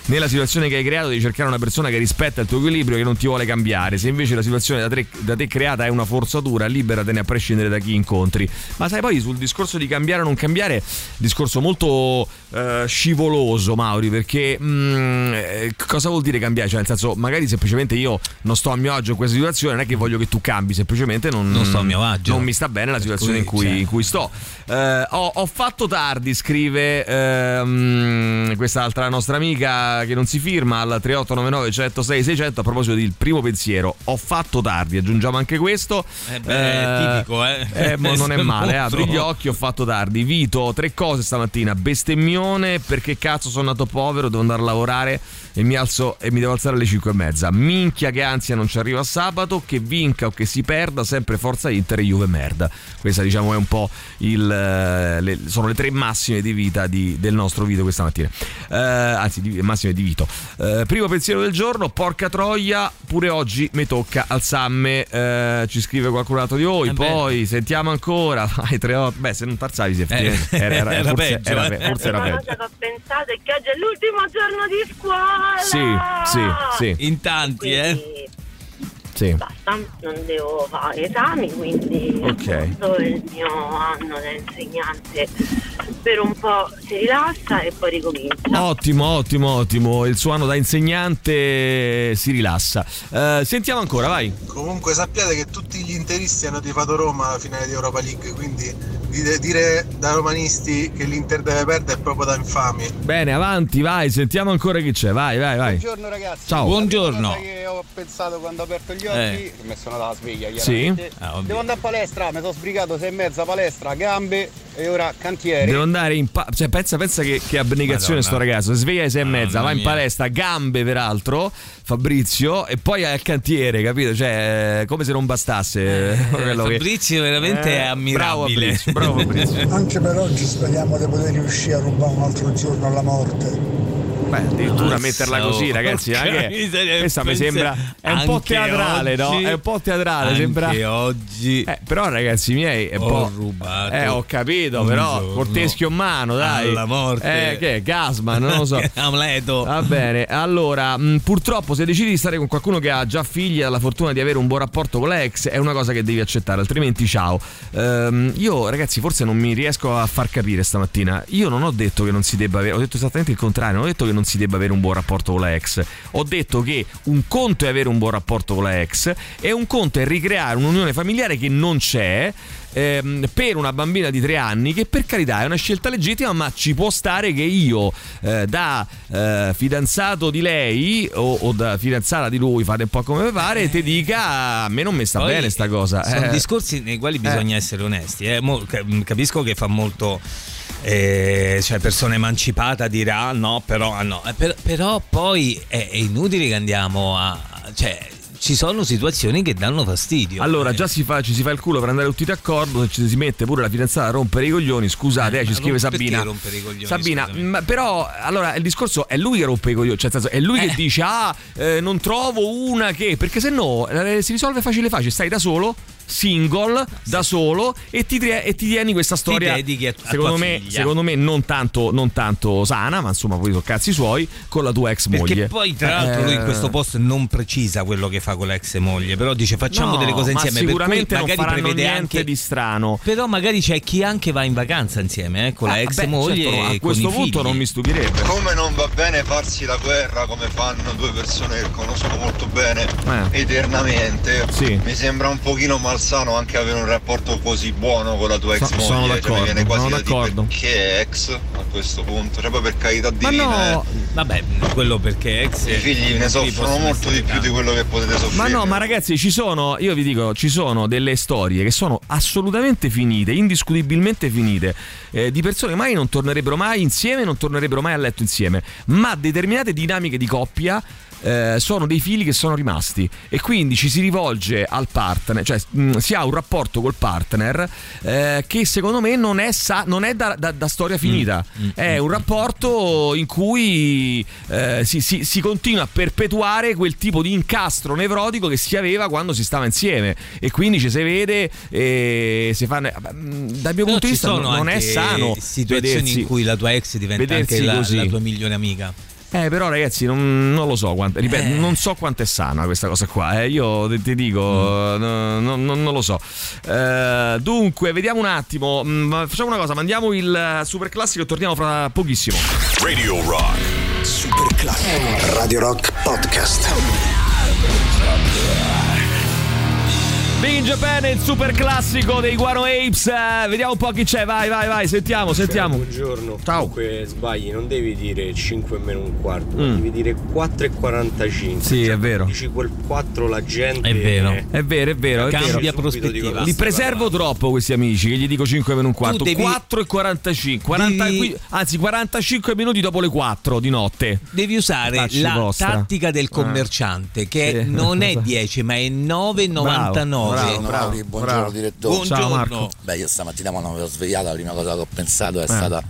Speaker 1: nella situazione che hai creato devi cercare una persona che rispetta il tuo equilibrio e che non ti vuole cambiare. Se invece la situazione da te, da te creata è una forzatura, liberatene a prescindere da chi incontri. Ma sai poi sul discorso di cambiare o non cambiare, discorso molto eh, scivoloso, Mauri, perché mm, eh, cosa vuol dire cambiare? Cioè, nel senso, magari semplicemente io non sto a mio agio in questa situazione, non è che voglio che tu cambi, semplicemente non,
Speaker 2: Non sto a mio agio.
Speaker 1: Non mi sta bene la situazione in
Speaker 2: cui,
Speaker 1: cui,
Speaker 2: cioè.
Speaker 1: in cui sto. Eh, ho, ho fatto tardi, scrive ehm, quest'altra nostra amica che non si firma al 3899 106 600 a proposito del primo pensiero. Ho fatto tardi, aggiungiamo anche questo.
Speaker 2: Eh beh, è tipico, eh.
Speaker 1: eh, non è male,
Speaker 2: Molto.
Speaker 1: apri gli occhi, ho fatto tardi. Vito, tre cose stamattina. Bestemmione, perché cazzo sono nato povero, devo andare a lavorare e mi alzo e mi devo alzare alle 5 e mezza. Minchia che ansia non ci arriva a sabato, che vinca o che si perda, sempre forza Inter e Juve merda. Questa diciamo è un po' il... eh, le- sono le tre massime di vita di- del nostro Vito questa mattina. Eh, anzi, di, massime di Vito. Eh, primo pensiero del giorno, porca troia, pure oggi mi tocca alzarmi. Eh, ci scrive qualcun altro di voi.
Speaker 2: Eh beh.
Speaker 1: poi sentiamo ancora. Vai, 3 8. Beh, se non tarzavi, si effettivamente
Speaker 2: Eh,
Speaker 1: era, era-
Speaker 2: era
Speaker 1: forse,
Speaker 2: peggio,
Speaker 1: era
Speaker 2: eh.
Speaker 1: forse era
Speaker 10: La
Speaker 1: peggio.
Speaker 10: cosa che ho pensato è che oggi è l'ultimo giorno di scuola.
Speaker 1: Sì, sì, sì,
Speaker 2: In tanti, eh.
Speaker 1: Sì.
Speaker 10: basta, non devo fare esami, quindi
Speaker 1: Ok.
Speaker 10: appunto il mio anno da insegnante per un po' si rilassa e poi ricomincia.
Speaker 1: Ottimo, ottimo, ottimo. Il suo anno da insegnante si rilassa. Eh, sentiamo ancora, vai.
Speaker 11: Comunque sappiate che tutti gli interisti hanno tifato Roma alla finale di Europa League, quindi dire da romanisti che l'Inter deve perdere è proprio da infami.
Speaker 1: Bene, avanti, vai, sentiamo ancora chi c'è. Vai, vai, vai.
Speaker 12: Buongiorno ragazzi.
Speaker 1: Ciao.
Speaker 2: Buongiorno.
Speaker 12: che ho pensato quando ho aperto gli
Speaker 2: Eh.
Speaker 12: mi sono data sveglia
Speaker 1: Sì.
Speaker 2: Ah.
Speaker 12: Devo andare a palestra, mi sono sbrigato sei e mezza palestra, gambe e ora cantiere.
Speaker 1: Devo andare in pa- cioè pensa, pensa che, che abnegazione
Speaker 2: Madonna.
Speaker 1: sto ragazzo. Si sveglia alle sei e mezza, va in
Speaker 2: mia.
Speaker 1: palestra, gambe peraltro, Fabrizio, e poi al cantiere, capito? Cioè, eh, come se non bastasse. eh, quello che-
Speaker 2: Fabrizio veramente è
Speaker 1: Bravo
Speaker 2: ammirabile.
Speaker 1: Fabrizio, bravo Fabrizio.
Speaker 13: Anche per oggi speriamo di poter riuscire a rubare un altro giorno alla morte.
Speaker 1: Beh, addirittura
Speaker 2: Mazza,
Speaker 1: metterla così, ragazzi, anche questa mi sembra è un po' teatrale, no?
Speaker 2: oggi-
Speaker 1: È un po' teatrale,
Speaker 2: anche
Speaker 1: sembra
Speaker 2: oggi
Speaker 1: Eh, però ragazzi miei è un
Speaker 2: ho
Speaker 1: po'
Speaker 2: rubato
Speaker 1: Eh, ho capito, però
Speaker 2: giorno
Speaker 1: col teschio in mano, dai.
Speaker 2: alla morte.
Speaker 1: Eh, che è Gasman, non lo so.
Speaker 2: Amleto.
Speaker 1: Va bene, allora, mh, purtroppo se decidi di stare con qualcuno che ha già figli e ha la fortuna di avere un buon rapporto con la ex, è una cosa che devi accettare, altrimenti ciao. Ehm, io ragazzi forse non mi riesco a far capire stamattina, io non ho detto che non si debba avere, ho detto esattamente il contrario, non ho detto che non si debba avere un buon rapporto con la ex, ho detto che un conto è avere un buon rapporto con la ex e un conto è ricreare un'unione familiare che non c'è ehm, per una bambina di tre anni che per carità è una scelta legittima ma ci può stare che io eh, da eh, fidanzato di lei o, o da fidanzata di lui fate un po' come vi pare ti dica a me non mi sta
Speaker 2: Poi,
Speaker 1: bene sta cosa
Speaker 2: Sono
Speaker 1: Eh,
Speaker 2: discorsi nei quali bisogna essere onesti. eh. Mo- ca- capisco che fa molto. Eh, cioè persona emancipata dirà ah, no però ah, no. Eh, per- però poi è, è inutile che andiamo a cioè ci sono situazioni che danno fastidio.
Speaker 1: Allora già si fa, ci si fa il culo per andare tutti d'accordo se ci si mette pure la fidanzata a rompere i coglioni scusate eh, ci
Speaker 2: ma
Speaker 1: scrive Sabina
Speaker 2: coglioni,
Speaker 1: Sabina ma però allora il discorso è lui che rompe i coglioni cioè senso è lui
Speaker 2: Eh.
Speaker 1: che dice ah eh, non trovo una che perché se no eh, si risolve facile facile stai da solo single da solo e ti, e ti tieni questa storia
Speaker 2: a- a
Speaker 1: secondo
Speaker 2: tua
Speaker 1: me, secondo me non tanto, non tanto sana ma insomma poi sono cazzi suoi con la tua ex
Speaker 2: perché
Speaker 1: moglie
Speaker 2: poi tra l'altro lui in
Speaker 1: Eh,
Speaker 2: questo post non precisa quello che fa con l'ex moglie però dice facciamo
Speaker 1: no,
Speaker 2: delle cose
Speaker 1: ma
Speaker 2: insieme per cui
Speaker 1: sicuramente non
Speaker 2: magari
Speaker 1: faranno
Speaker 2: prevede
Speaker 1: niente
Speaker 2: anche
Speaker 1: di strano
Speaker 2: però magari c'è chi anche va in vacanza insieme eh, con la
Speaker 1: Ah,
Speaker 2: ex
Speaker 1: beh,
Speaker 2: moglie
Speaker 1: certo,
Speaker 2: e
Speaker 1: a
Speaker 2: con
Speaker 1: questo
Speaker 2: i
Speaker 1: punto
Speaker 2: figli.
Speaker 1: non mi stupirebbe
Speaker 14: Come non va bene farsi la guerra come fanno due persone che conosco molto bene
Speaker 1: Eh.
Speaker 14: eternamente,
Speaker 1: Sì.
Speaker 14: mi sembra un pochino malsano anche avere un rapporto così buono con la tua ex moglie.
Speaker 1: sono
Speaker 14: Cioè,
Speaker 1: d'accordo,
Speaker 14: quasi
Speaker 1: sono d'accordo.
Speaker 14: perché ex a questo punto, cioè poi per carità
Speaker 1: ma
Speaker 14: divina.
Speaker 1: no
Speaker 14: eh.
Speaker 2: vabbè quello perché ex
Speaker 14: I figli ne soffrono molto di più di quello che potete soffrire.
Speaker 1: Ma no, ma ragazzi, ci sono, io vi dico, ci sono delle storie che sono assolutamente finite, indiscutibilmente finite, eh, di persone che mai non tornerebbero mai insieme, non tornerebbero mai a letto insieme, ma determinate dinamiche di coppia eh, sono dei fili che sono rimasti. E quindi ci si rivolge al partner, cioè mh, si ha un rapporto col partner eh, che secondo me non è, sa- non è da, da- da storia finita, è un rapporto in cui eh, si, si- si continua a perpetuare quel tipo di incastro nevrotico che si aveva quando si stava insieme. E quindi ci si vede e si vabbè, mh, dal mio punto di vista non non è sano
Speaker 2: situazioni
Speaker 1: vedersi-
Speaker 2: in cui la tua ex diventa anche la, la tua migliore amica
Speaker 1: Eh, però, ragazzi, non, non lo so quanto, ripeto,
Speaker 2: Eh.
Speaker 1: non so quanto è sana questa cosa qua. eh. Io ti, ti dico,
Speaker 2: Mm.
Speaker 1: no- no- no- non lo so. Eh, dunque, vediamo un attimo. Mm, Facciamo una cosa, mandiamo il eh, super classico e torniamo fra pochissimo.
Speaker 9: Radio Rock.
Speaker 5: Super classico. Radio Rock Podcast.
Speaker 1: Big in Japan è il super classico dei Guano Apes. Eh, vediamo un po' chi c'è. Vai, vai, vai. Sentiamo, sentiamo.
Speaker 15: Buongiorno.
Speaker 1: Ciao.
Speaker 15: Comunque sbagli, non devi dire 5 meno un quarto, ma
Speaker 1: Mm.
Speaker 15: devi dire 4 e 45.
Speaker 1: Sì, è vero.
Speaker 15: Dici quel 4 la gente
Speaker 1: È vero, è vero, è vero. È
Speaker 15: Cambia
Speaker 1: vero.
Speaker 15: prospettiva.
Speaker 1: Li preservo troppo questi amici che gli dico 5 meno un quarto.
Speaker 2: devi-
Speaker 1: 4 e 45. 40
Speaker 2: devi-
Speaker 1: anzi, 45 minuti dopo le 4 di notte.
Speaker 2: Devi usare
Speaker 1: Facci
Speaker 2: la
Speaker 1: vostra.
Speaker 2: tattica del
Speaker 1: Ah.
Speaker 2: commerciante che
Speaker 1: Sì.
Speaker 2: non è 10 ma è 9,99.
Speaker 16: Bravo, Mauri, buongiorno
Speaker 1: bravo.
Speaker 16: direttore.
Speaker 2: Buongiorno. Ciao, Marco.
Speaker 16: Beh, io stamattina quando mi ero svegliato la prima cosa che ho pensato è
Speaker 1: Eh.
Speaker 16: stata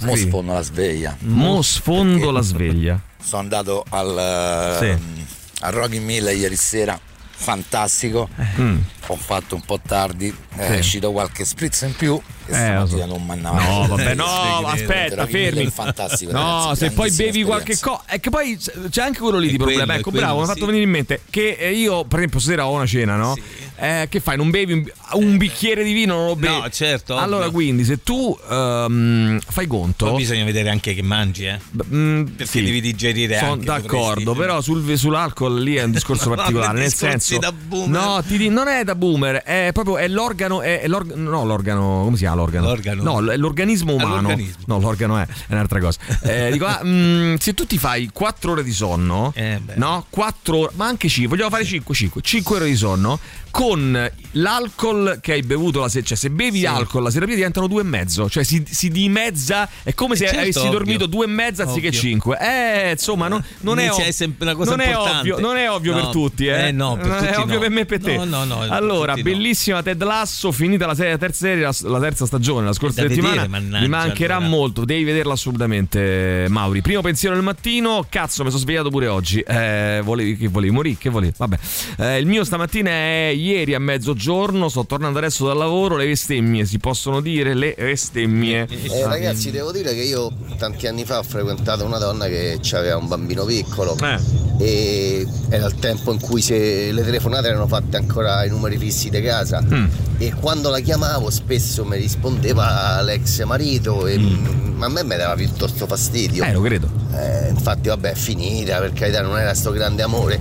Speaker 16: mo
Speaker 1: Sì.
Speaker 16: sfondo la sveglia.
Speaker 1: Mo sfondo la sveglia.
Speaker 16: Sono andato al,
Speaker 1: Sì.
Speaker 16: ehm, al Rock in Mill ieri sera, fantastico.
Speaker 1: Mm.
Speaker 16: Ho fatto un po' tardi,
Speaker 1: Sì.
Speaker 16: è uscito qualche spritz in più e
Speaker 1: Eh, so.
Speaker 16: non mannava.
Speaker 1: No, vabbè, no, aspetta, fermi.
Speaker 16: È fantastico.
Speaker 1: No,
Speaker 16: ragazzi,
Speaker 1: se poi bevi qualche cosa. È che poi c'è anche quello lì di
Speaker 2: quello,
Speaker 1: problema. Ecco,
Speaker 2: quello,
Speaker 1: bravo, mi ha
Speaker 2: sì.
Speaker 1: fatto venire in mente che eh, io, per esempio, stasera ho una cena, no? Eh, che fai? Non bevi un, un bicchiere di vino? Non lo bevi?
Speaker 2: No, certo.
Speaker 1: Allora,
Speaker 2: ovvio.
Speaker 1: quindi, se tu um, fai conto.
Speaker 2: Poi bisogna vedere anche che mangi, eh.
Speaker 1: Mm,
Speaker 2: Perché
Speaker 1: sì.
Speaker 2: devi digerire
Speaker 1: Sono d'accordo,
Speaker 2: dovresti-
Speaker 1: però sul, sull'alcol lì è un discorso
Speaker 2: No,
Speaker 1: particolare. nel senso,
Speaker 2: da boomer.
Speaker 1: no, ti non è da boomer, è proprio è l'organo, è, è l'org- no, l'organo, come si chiama l'organo?
Speaker 2: L'organo.
Speaker 1: No, è l'organismo umano.
Speaker 2: l'organismo.
Speaker 1: No, l'organo è, è un'altra cosa. Eh, dico, ah, mm, se tu ti fai 4 ore di sonno,
Speaker 2: Eh,
Speaker 1: no? 4 ore, ma anche 5, vogliamo fare 5, 5, 5 ore di sonno con l'alcol che hai bevuto la sera, cioè se bevi
Speaker 2: Sì.
Speaker 1: alcol la sera prima diventano due e mezzo, cioè si, si dimezza, è come se
Speaker 2: certo,
Speaker 1: avessi
Speaker 2: ovvio.
Speaker 1: dormito due e mezza anziché
Speaker 2: Ovvio.
Speaker 1: 5. Eh, insomma, non, non è, ov- non è ovvio, non è ovvio
Speaker 2: No,
Speaker 1: per tutti, eh.
Speaker 2: eh, no, per
Speaker 1: è
Speaker 2: tutti
Speaker 1: ovvio
Speaker 2: no.
Speaker 1: per me e per te.
Speaker 2: No, no, no,
Speaker 1: allora, bellissima Ted Lasso, finita la, se- la terza serie, la, la terza stagione, la scorsa
Speaker 2: Da
Speaker 1: settimana.
Speaker 2: vedere,
Speaker 1: Mi mancherà
Speaker 2: allora.
Speaker 1: molto, devi vederla assolutamente, Mauri. Primo pensiero del mattino, cazzo, mi sono svegliato pure oggi. Eh, volevi, che volevi? Morì? Che volevi? Vabbè. Eh, il mio stamattina è ieri a mezzogiorno, sto tornando adesso dal lavoro, le bestemmie, si possono dire le bestemmie.
Speaker 17: Eh, ragazzi, devo dire che io tanti anni fa ho frequentato una donna che aveva un bambino piccolo e era il tempo in cui se le telefonate erano fatte ancora ai numeri fissi di casa e quando la chiamavo spesso mi rispondeva l'ex marito e ma a me mi dava piuttosto fastidio.
Speaker 1: Eh, lo credo.
Speaker 17: Eh, infatti vabbè è finita, per carità non era sto grande amore.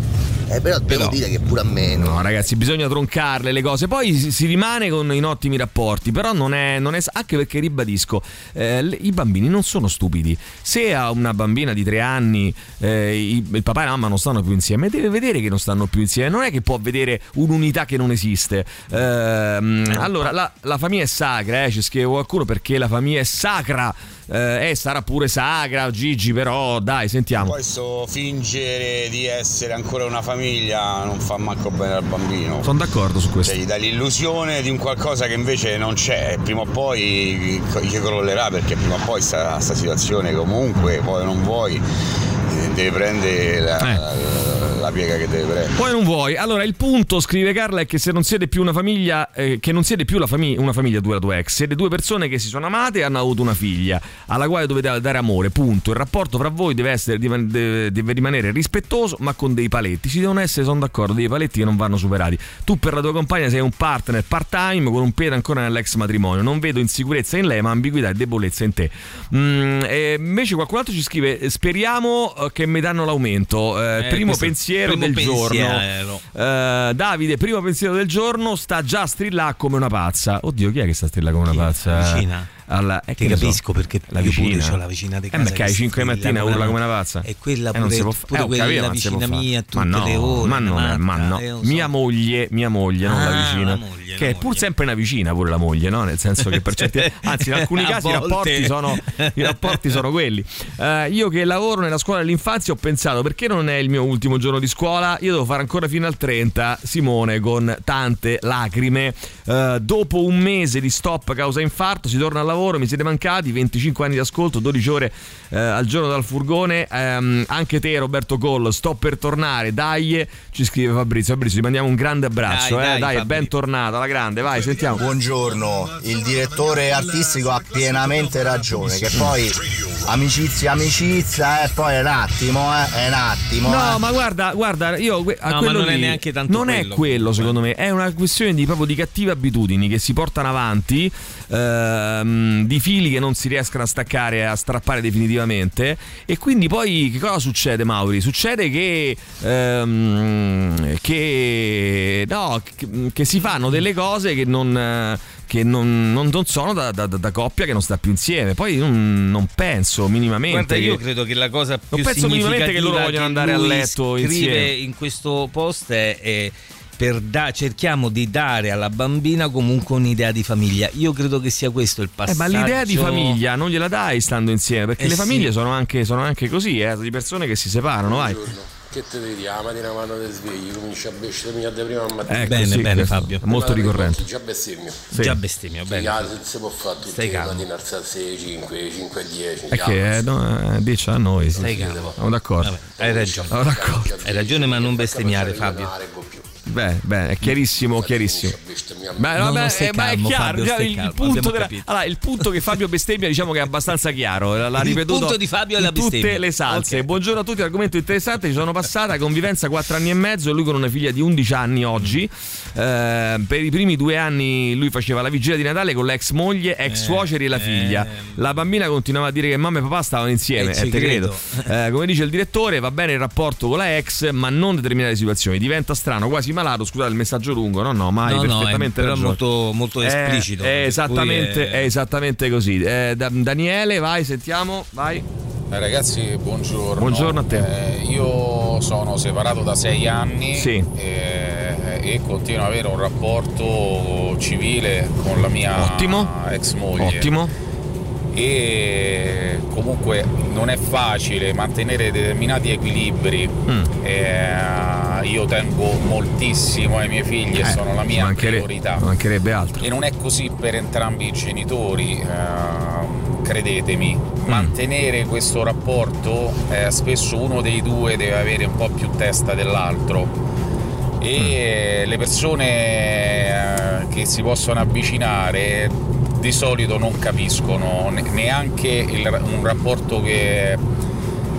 Speaker 17: Eh, però devo dire che pure a me
Speaker 1: No, ragazzi, bisogna troncarle le cose. Poi si, rimane con in ottimi rapporti, però non è, non è- anche perché ribadisco, eh, i bambini non sono stupidi. Se a una bambina di tre anni eh, il papà e la mamma non stanno più insieme, deve vedere che non stanno più insieme. Non è che può vedere un'unità che non esiste. Ehm, allora, la, la famiglia è sacra, eh, ci scrive qualcuno perché la famiglia è sacra. Eh, eh, sarà pure sacra, Gigi, però dai, sentiamo.
Speaker 18: Poi sto fingere di essere ancora una famiglia non fa manco bene al bambino.
Speaker 1: Sono d'accordo su questo.
Speaker 18: Cioè, gli dà l'illusione di un qualcosa che invece non c'è, prima o poi gli crollerà perché prima o poi sta, sta situazione comunque, poi non vuoi, eh, deve prendere la, la- la piega che deve prendere.
Speaker 1: Poi non vuoi. Allora, il punto, scrive Carla, è che se non siete più una famiglia, eh, che non siete più la famiglia, una famiglia tu e la tua ex, siete due persone che si sono amate e hanno avuto una figlia, alla quale dovete dare amore, punto. Il rapporto fra voi deve, essere, deve, deve rimanere rispettoso, ma con dei paletti. Ci devono essere, sono d'accordo, dei paletti che non vanno superati. Tu per la tua compagna sei un partner part-time con un piede ancora nell'ex matrimonio. Non vedo insicurezza in lei, ma ambiguità e debolezza in te. Mm, e invece qualcun altro ci scrive: Speriamo eh, che mi danno l'aumento. Eh,
Speaker 2: Eh,
Speaker 1: primo
Speaker 2: il
Speaker 1: pensiero
Speaker 2: primo
Speaker 1: del
Speaker 2: pensiero.
Speaker 1: giorno. Eh, Davide, primo pensiero del giorno, sta già a strillare come una pazza. Oddio, chi è che sta a strillare come una pazza?
Speaker 2: La vicina?
Speaker 1: Alla, eh,
Speaker 2: Ti
Speaker 1: che ne so.
Speaker 2: capisco perché
Speaker 1: la
Speaker 2: io
Speaker 1: vicina.
Speaker 2: ho la vicina di
Speaker 1: Eh,
Speaker 2: casa
Speaker 1: perché
Speaker 2: che
Speaker 1: alle
Speaker 2: si
Speaker 1: 5 di mattina urla come una pazza.
Speaker 2: E quella
Speaker 1: Eh,
Speaker 2: pure-
Speaker 1: fa-
Speaker 2: pure
Speaker 1: eh,
Speaker 2: quella
Speaker 1: capito, si
Speaker 2: vicina mia tutte
Speaker 1: ma no,
Speaker 2: le ore,
Speaker 1: Ma non è, ma no.
Speaker 2: eh, so.
Speaker 1: Mia moglie, mia moglie, non la
Speaker 2: Ah,
Speaker 1: vicina.
Speaker 2: la moglie,
Speaker 1: che è pur sempre una vicina pure la moglie, no? Nel senso che per certi anzi in alcuni casi i rapporti sono i rapporti sono quelli. Eh, io che lavoro nella scuola dell'infanzia ho pensato perché non è il mio ultimo giorno di scuola, io devo fare ancora fino al 30, Simone con tante lacrime. Eh, dopo un mese di stop causa infarto si torna al lavoro, mi siete mancati, 25 anni di ascolto, 12 ore eh, al giorno dal furgone. Ehm, anche te Roberto Coll, sto per tornare, dai, ci scrive Fabrizio. Fabrizio, ti mandiamo un grande abbraccio,
Speaker 17: Dai,
Speaker 1: eh,
Speaker 17: dai,
Speaker 1: dai,
Speaker 17: Fabri.
Speaker 1: bentornato alla grande, vai, sentiamo.
Speaker 17: Buongiorno, il direttore artistico ha pienamente ragione, che poi amicizia, amicizia, eh, poi è un attimo, eh, è un attimo.
Speaker 1: No,
Speaker 17: eh.
Speaker 1: ma guarda, guarda, io a
Speaker 2: No, ma
Speaker 1: quello
Speaker 2: non è
Speaker 1: lì-
Speaker 2: neanche tanto
Speaker 1: Non è
Speaker 2: quello,
Speaker 1: quello, secondo me, è una questione di proprio di cattive abitudini che si portano avanti, ehm, di fili che non si riescono a staccare, a strappare definitivamente. E quindi poi che cosa succede, Mauri? Succede che, ehm, che, no, che, si fanno delle cose che non. Che non, non- non sono da, da- da coppia che non sta più insieme. Poi non, non penso minimamente.
Speaker 2: Guarda, io
Speaker 1: che-
Speaker 2: credo che la cosa più
Speaker 1: Non penso minimamente che loro vogliono andare a letto
Speaker 2: scrive
Speaker 1: insieme.
Speaker 2: in questo post è, è da- cerchiamo di dare alla bambina comunque un'idea di famiglia. Io credo che sia questo il
Speaker 1: Eh,
Speaker 2: passaggio.
Speaker 1: ma l'idea di famiglia non gliela dai stando insieme, perché
Speaker 2: Eh
Speaker 1: le
Speaker 2: sì.
Speaker 1: famiglie sono, anche, sono anche così, eh, di persone che si separano, vai.
Speaker 19: Che te vedi? La mattina quando ti svegli, cominci a bestemmiare prima al mattino.
Speaker 1: Ecco, Bene, sì, bene, Fabio. molto ricorrente.
Speaker 19: Già bestemmio.
Speaker 1: Sì. Già
Speaker 2: bestemmio,
Speaker 19: Sì,
Speaker 2: bene.
Speaker 19: chiaro, se si può fare tutti
Speaker 2: Stai
Speaker 19: le
Speaker 2: calmo.
Speaker 19: mattine alzarsi alle 5, 5 e 10.
Speaker 1: È che eh, no, eh, dice a noi, sì.
Speaker 2: Stai calmo.
Speaker 1: Siamo d'accordo.
Speaker 2: Vabbè, hai ragione.
Speaker 1: Siamo d'accordo.
Speaker 2: Hai ragione, ma non bestemmiare, Fabio.
Speaker 1: Beh, beh, è chiarissimo, chiarissimo.
Speaker 19: bestemmia.
Speaker 1: Ma,
Speaker 2: No,
Speaker 1: vabbè,
Speaker 2: no, stai
Speaker 1: eh, ma è chiaro,
Speaker 2: Fabio,
Speaker 1: il,
Speaker 2: calmo,
Speaker 1: punto della- allora, il punto che Fabio bestemmia diciamo che è abbastanza chiaro. L'ha
Speaker 2: Il
Speaker 1: ripetuto
Speaker 2: punto di Fabio è la
Speaker 1: in tutte
Speaker 2: bestemmia.
Speaker 1: le salse.
Speaker 2: Ok.
Speaker 1: Buongiorno a tutti, argomento interessante. Ci sono passata convivenza 4 anni e mezzo. Lui con una figlia di 11 anni oggi. Eh, per i primi due anni lui faceva la vigilia di Natale con l'ex moglie, ex
Speaker 2: Eh,
Speaker 1: suoceri e la figlia. La bambina continuava a dire che mamma e papà stavano insieme.
Speaker 2: Eh, ci
Speaker 1: e te credo.
Speaker 2: credo.
Speaker 1: Eh, come dice il direttore, va bene il rapporto con la ex, ma non determinate situazioni. Diventa strano, quasi malato. Scusate il messaggio lungo. No, no, mai
Speaker 2: No, no,
Speaker 1: perfettamente
Speaker 2: è però
Speaker 1: ragione.
Speaker 2: molto, molto
Speaker 1: Eh,
Speaker 2: esplicito.
Speaker 1: È,
Speaker 2: cui
Speaker 1: esattamente,
Speaker 2: è-
Speaker 1: è esattamente così. Eh, Da- Daniele, vai, sentiamo. Vai.
Speaker 20: Eh, ragazzi, buongiorno.
Speaker 1: Buongiorno a te.
Speaker 20: Eh, io sono separato da sei anni
Speaker 1: Sì.
Speaker 20: eh, e continuo ad avere un rapporto civile con la mia
Speaker 1: Ottimo.
Speaker 20: ex moglie.
Speaker 1: Ottimo.
Speaker 20: E comunque non è facile mantenere determinati equilibri.
Speaker 1: Mm.
Speaker 20: Eh, io tengo moltissimo ai miei figli e sono la mia
Speaker 1: manchere-
Speaker 20: priorità.
Speaker 1: mancherebbe altro.
Speaker 20: E non è così per entrambi i genitori, ehm, credetemi. Mantenere questo rapporto, eh, spesso uno dei due deve avere un po' più testa dell'altro. E le persone eh, che si possono avvicinare di solito non capiscono ne- neanche il- un rapporto che